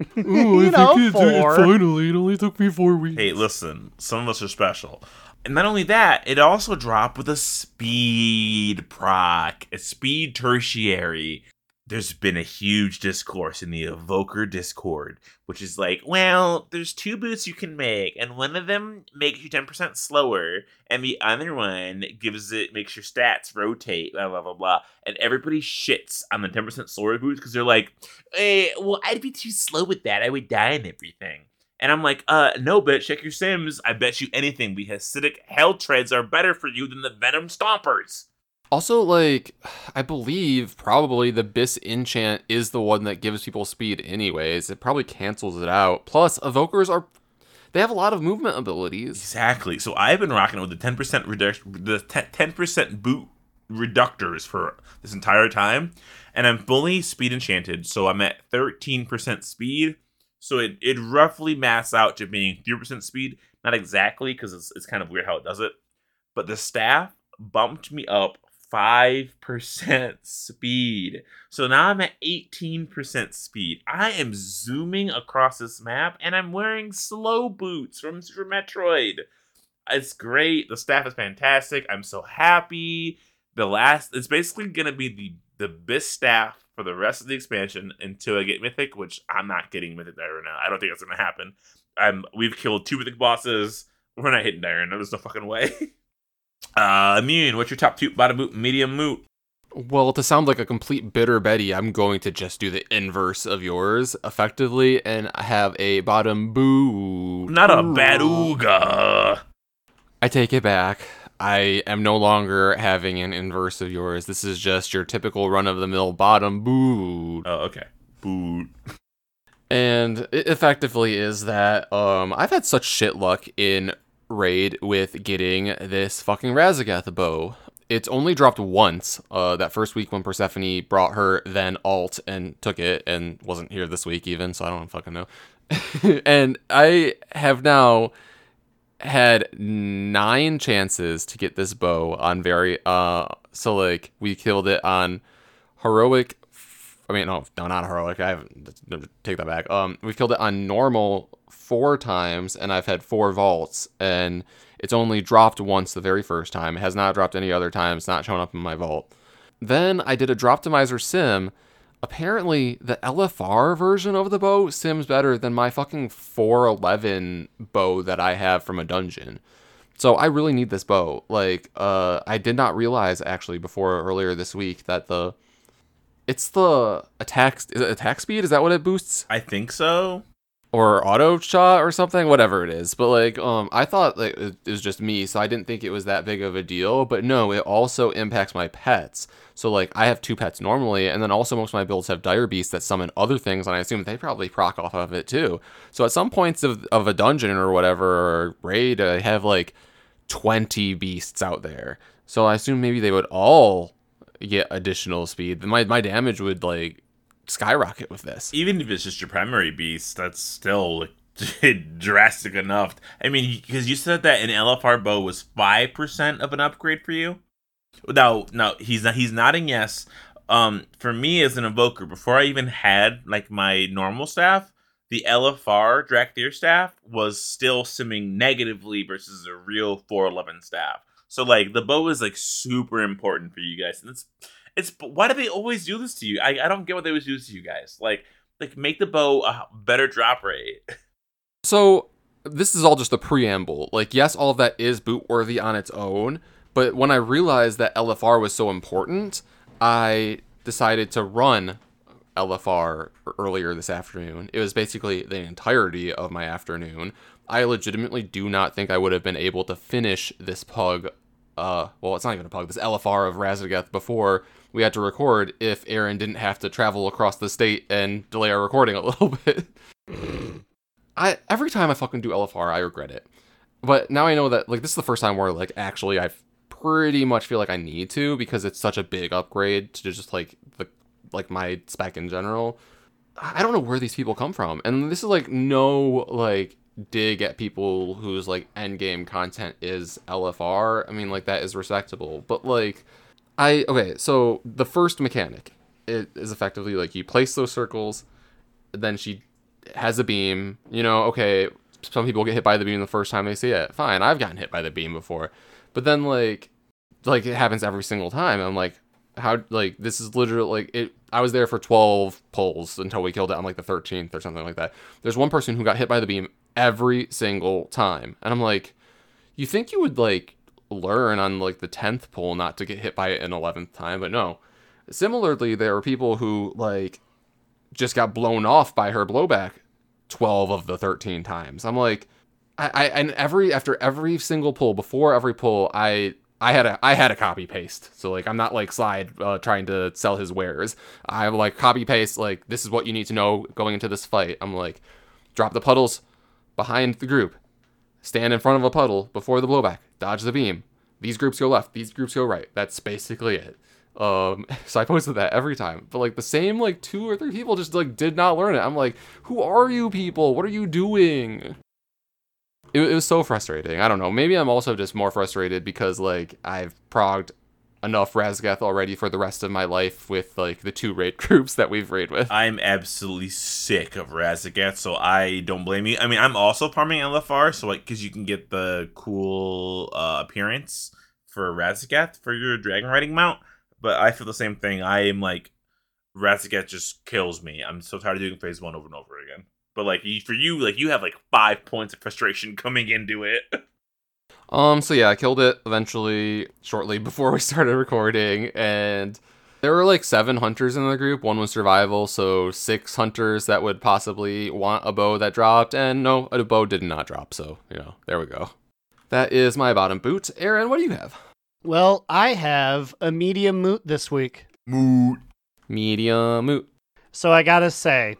was four. you know, four. finally. It only took me four weeks. Hey, listen, some of us are special. And not only that, it also dropped with a speed proc, a speed tertiary. There's been a huge discourse in the Evoker Discord, which is like, well, there's two boots you can make, and one of them makes you 10% slower, and the other one gives it makes your stats rotate, blah blah blah blah. And everybody shits on the 10% slower boots because they're like, eh, well, I'd be too slow with that. I would die and everything. And I'm like, uh, no, but check your sims. I bet you anything the acidic hell treads are better for you than the venom stompers. Also, like, I believe probably the Bis enchant is the one that gives people speed anyways. It probably cancels it out. Plus, evokers are they have a lot of movement abilities. Exactly. So I've been rocking with the 10% reduction, the te- 10% boot reductors for this entire time, and I'm fully speed enchanted. So I'm at 13% speed. So it, it roughly maths out to being 3% speed. Not exactly, because it's, it's kind of weird how it does it. But the staff bumped me up 5% speed. So now I'm at 18% speed. I am zooming across this map and I'm wearing slow boots from Super Metroid. It's great. The staff is fantastic. I'm so happy. The last it's basically gonna be the the best staff for the rest of the expansion until I get Mythic, which I'm not getting Mythic now. I don't think that's gonna happen. I'm we've killed two mythic bosses. We're not hitting Iron. There's no fucking way. uh, Immune, what's your top two bottom moot, medium moot? Well, to sound like a complete bitter Betty, I'm going to just do the inverse of yours effectively and have a bottom boo. Not a bad ooga. I take it back. I am no longer having an inverse of yours. This is just your typical run of the mill bottom boo. Oh, okay. Boot. And it effectively is that um I've had such shit luck in raid with getting this fucking Raszageth bow. It's only dropped once, uh, that first week when Persephone brought her then alt and took it and wasn't here this week even, so I don't fucking know. and I have now had nine chances to get this bow on very uh so like we killed it on heroic I mean, no, no, not heroic. I haven't take that back. Um, we've killed it on normal four times, and I've had four vaults, and it's only dropped once the very first time. It has not dropped any other times. Not shown up in my vault. Then I did a Droptimizer sim. Apparently, the LFR version of the bow sims better than my fucking 411 bow that I have from a dungeon. So I really need this bow. Like, uh, I did not realize actually before earlier this week that the it's the attack is it attack speed? Is that what it boosts? I think so. or auto shot or something? Whatever it is. But like um i thought like it was just me so i didn't think it was that big of a deal. But no it also impacts my pets. So like i have two pets normally and then also most of my builds have dire beasts that summon other things and i assume they probably proc off of it too. So at some points of, of a dungeon or whatever or raid i have like 20 beasts out there. So i assume maybe they would all get additional speed my, my damage would like skyrocket with this Even if it's just your primary beast, that's still drastic enough. I mean, because you said that an LFR bow was five percent of an upgrade for you. No, no, he's not. He's nodding yes. Um, for me as an invoker, before I even had like my normal staff, the LFR Drakthir staff was still simming negatively versus a real 411 staff. So like the bow is like super important for you guys, and it's it's why do they always do this to you? I, I don't get what they always do to you guys. Like like make the bow a better drop rate. So this is all just a preamble. Like, yes, all of that is boot worthy on its own, but when I realized that LFR was so important, I decided to run LFR earlier this afternoon. It was basically the entirety of my afternoon. I legitimately do not think I would have been able to finish this pug. Uh, well, it's not even a pug. This LFR of Raszageth before we had to record if Aaron didn't have to travel across the state and delay our recording a little bit. I every time I fucking do LFR, I regret it. But now I know that like this is the first time where like actually I pretty much feel like I need to because it's such a big upgrade to just like the like my spec in general. I don't know where these people come from, and this is like no like dig at people whose like end game content is LFR. I mean like that is respectable, but like I okay, so the first mechanic it is effectively like you place those circles, then she has a beam. You know, okay, some people get hit by the beam the first time they see it. Fine, I've gotten hit by the beam before, but then like like it happens every single time. I'm like, how like this is literally like it. I was there for 12 pulls until we killed it on like the 13th or something like that. There's one person who got hit by the beam every single time, and I'm like, you think you would like learn on like the 10th pull not to get hit by it an 11th time, but no. Similarly, there are people who like just got blown off by her blowback 12 of the 13 times. I'm like, I, I and every after every single pull, before every pull, I I had a I had a copy paste. So like I'm not like slide uh, trying to sell his wares. I'm like copy paste like this is what you need to know going into this fight. I'm like drop the puddles behind the group. Stand in front of a puddle before the blowback. Dodge the beam. These groups go left, these groups go right. That's basically it. Um, so I posted that every time, but like the same like two or three people just like did not learn it. I'm like, who are you people? What are you doing? It, it was so frustrating. I don't know. Maybe I'm also just more frustrated because like I've progged enough Raszageth already for the rest of my life with like the two raid groups that we've raid with. I'm absolutely sick of Raszageth, so I don't blame you. I mean, I'm also farming LFR, so like, because you can get the cool uh, appearance for Raszageth for your dragon riding mount. But I feel the same thing. I am like, Raszageth just kills me. I'm so tired of doing phase one over and over again. But like for you, like you have like five points of frustration coming into it. Um, so yeah, I killed it eventually shortly before we started recording, and there were like seven hunters in the group. One was survival, so six hunters that would possibly want a bow that dropped, and no, a bow did not drop, so you know, there we go. That is my bottom boot. Aaron, what do you have? Well, I have a medium moot this week. Moot. Medium moot. So I gotta say,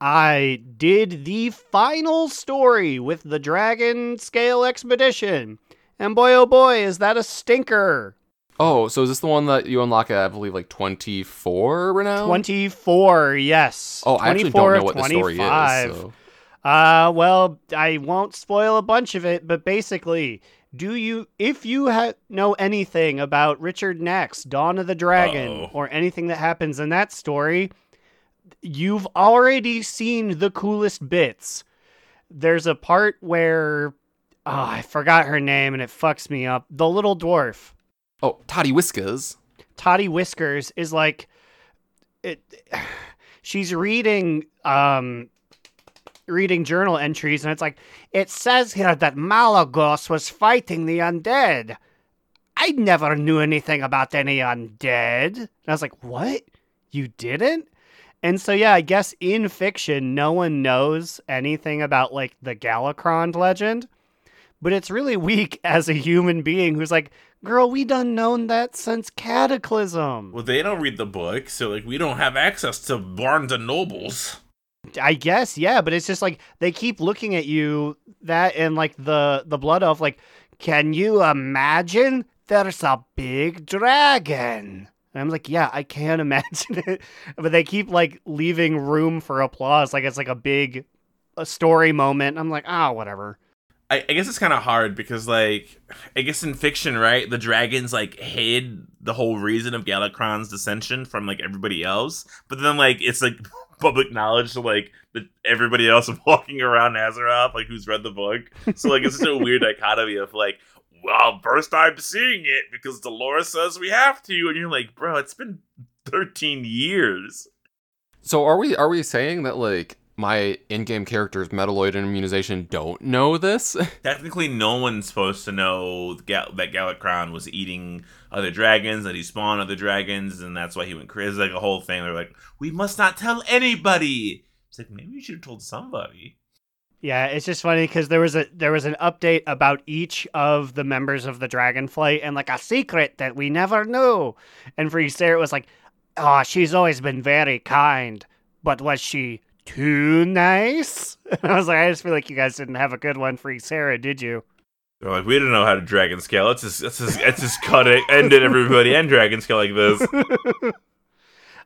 I did the final story with the Dragon Scale Expedition. And boy, oh boy, is that a stinker! Oh, so is this the one that you unlock at, I believe, like 24 renown? 24, yes. Oh, I actually don't know of what the story is. So. Uh, well, I won't spoil a bunch of it, but basically, do you, if you ha- know anything about Richard Knaak's, Dawn of the Dragon, Uh-oh. or anything that happens in that story, you've already seen the coolest bits. There's a part where, oh, I forgot her name and it fucks me up. The little dwarf. Oh, Toddy Whiskers. Toddy Whiskers is like it she's reading um reading journal entries and it's like it says here that Malygos was fighting the undead. I never knew anything about any undead. And I was like, "What? You didn't?" And so yeah, I guess in fiction no one knows anything about like the Galakrond legend. But it's really weak as a human being who's like, Girl, we done known that since Cataclysm. Well, they don't read the book, so like we don't have access to Barnes and Nobles. I guess, yeah, but it's just like they keep looking at you that and like the the blood elf, like, can you imagine there's a big dragon? And I'm like, yeah, I can't imagine it. But they keep like leaving room for applause, like it's like a big a story moment. I'm like, ah, whatever. I, I guess it's kind of hard because, like, I guess in fiction, right, the dragons like hid the whole reason of Galakrond's dissension from like everybody else, but then like it's like public knowledge to like the, everybody else walking around Azeroth, like who's read the book. So like it's just a weird dichotomy of like, well, first time seeing it because Dolores says we have to, and you're like, bro, it's been thirteen years. So are we are we saying that like my in-game characters Metalloid and Immunization don't know this? Technically, no one's supposed to know Gal- that Galakrond was eating other dragons, that he spawned other dragons, and that's why he went crazy. It's like a whole thing. They're like, we must not tell anybody. It's like maybe you should have told somebody. Yeah, it's just funny because there was a there was an update about each of the members of the Dragonflight and like a secret that we never knew. And for Ysera, it was like, oh, she's always been very kind, but was she too nice? And I was like, I just feel like you guys didn't have a good one for Ysera, did you? They're like, we don't know how to dragon scale. Let's just let's just, let's just cut it, end it, everybody, and dragon scale like this.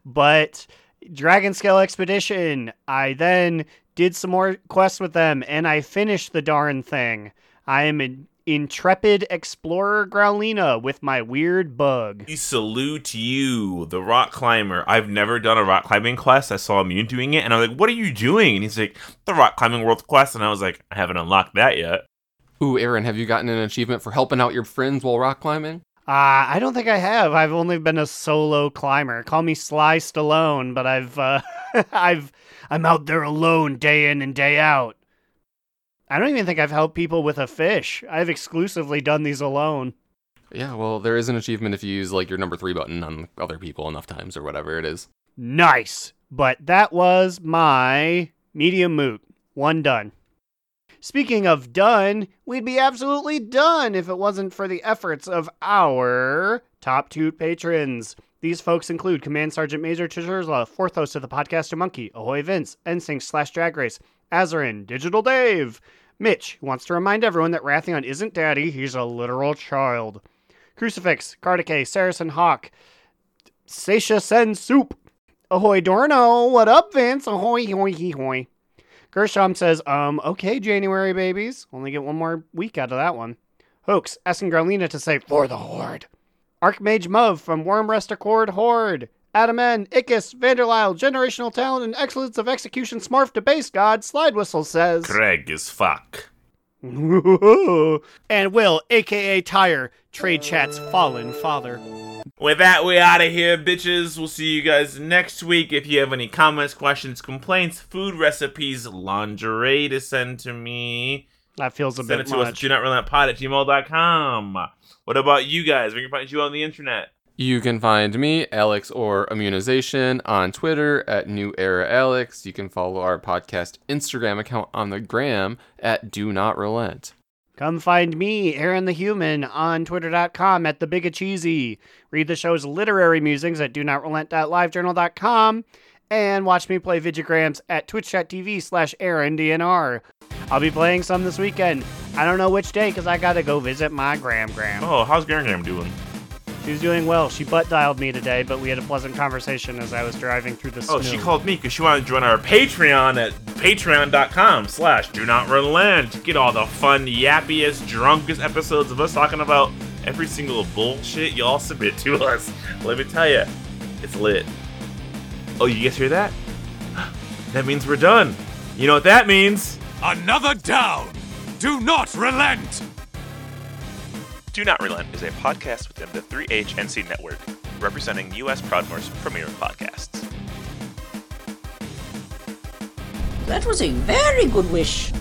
But Dragon Scale Expedition, I then did some more quests with them and I finished the darn thing. I am an intrepid explorer Growlina with my weird bug. We salute you, the rock climber. I've never done a rock climbing quest. I saw Immune doing it, and I was like, "What are you doing?" And he's like, "The rock climbing world quest." And I was like, "I haven't unlocked that yet." Ooh, Aaron, have you gotten an achievement for helping out your friends while rock climbing? Uh, I don't think I have. I've only been a solo climber. Call me Sly Stallone, but I've uh, I've I'm out there alone day in and day out. I don't even think I've helped people with a fish. I've exclusively done these alone. Yeah, well, there is an achievement if you use like your number three button on other people enough times or whatever it is. Nice. But that was my medium moot. One done. Speaking of done, we'd be absolutely done if it wasn't for the efforts of our top two patrons. These folks include Command Sergeant Major Chicherzla, fourth host of the podcast A Monkey, Ahoy Vince, Ensync slash Drag Race, Azarin, Digital Dave, Mitch, wants to remind everyone that Wrathion isn't daddy, he's a literal child. Crucifix, Cardicay, Saracen Hawk, Sasha Sen Soup, Ahoy Dorno, what up, Vince? Ahoy, hoy, hee, hoy. Gershom says, um, okay, January babies. Only get one more week out of that one. Hoax, asking Garlina to say, for the Horde. Archmage Muv from Wyrmrest Accord Horde. Adam N, Ickis, Vanderlyle, Generational Talent and Excellence of Execution Smurf to Base God, Slide Whistle says. Craig is fuck. and Will, aka Tire, Trade Chat's fallen father. With that, we out of here, bitches. We'll see you guys next week. If you have any comments, questions, complaints, food recipes, lingerie to send to me, That feels a bit much send it bit to us at much. do not relent pod at gmail.com. What about you guys? We can find you on the internet. You can find me, Alex or Immunization, on Twitter at New Era Alex. You can follow our podcast Instagram account on the gram at Do Not Relent. Come find me, Aaron the Human, on twitter.com at the Big Cheesy. Read the show's literary musings at do not relent.livejournal.com and watch me play Vigigrams at twitch.tv slash Aaron AaronDNR. I'll be playing some this weekend. I don't know which day because I gotta go visit my Gram Gram. Oh, how's Garen Graham doing? She's doing well. She butt dialed me today, but we had a pleasant conversation as I was driving through the snow. Oh, she called me because she wanted to join our Patreon at patreon.com slash do not relent. Get all the fun, yappiest, drunkest episodes of us talking about every single bullshit y'all submit to us. Let me tell you, it's lit. Oh, you guys hear that? That means we're done. You know what that means? Another down. Do not relent. Do Not Relent is a podcast within the 3HNC network, representing U.S. Proudmoore's premier podcasts. That was a very good wish.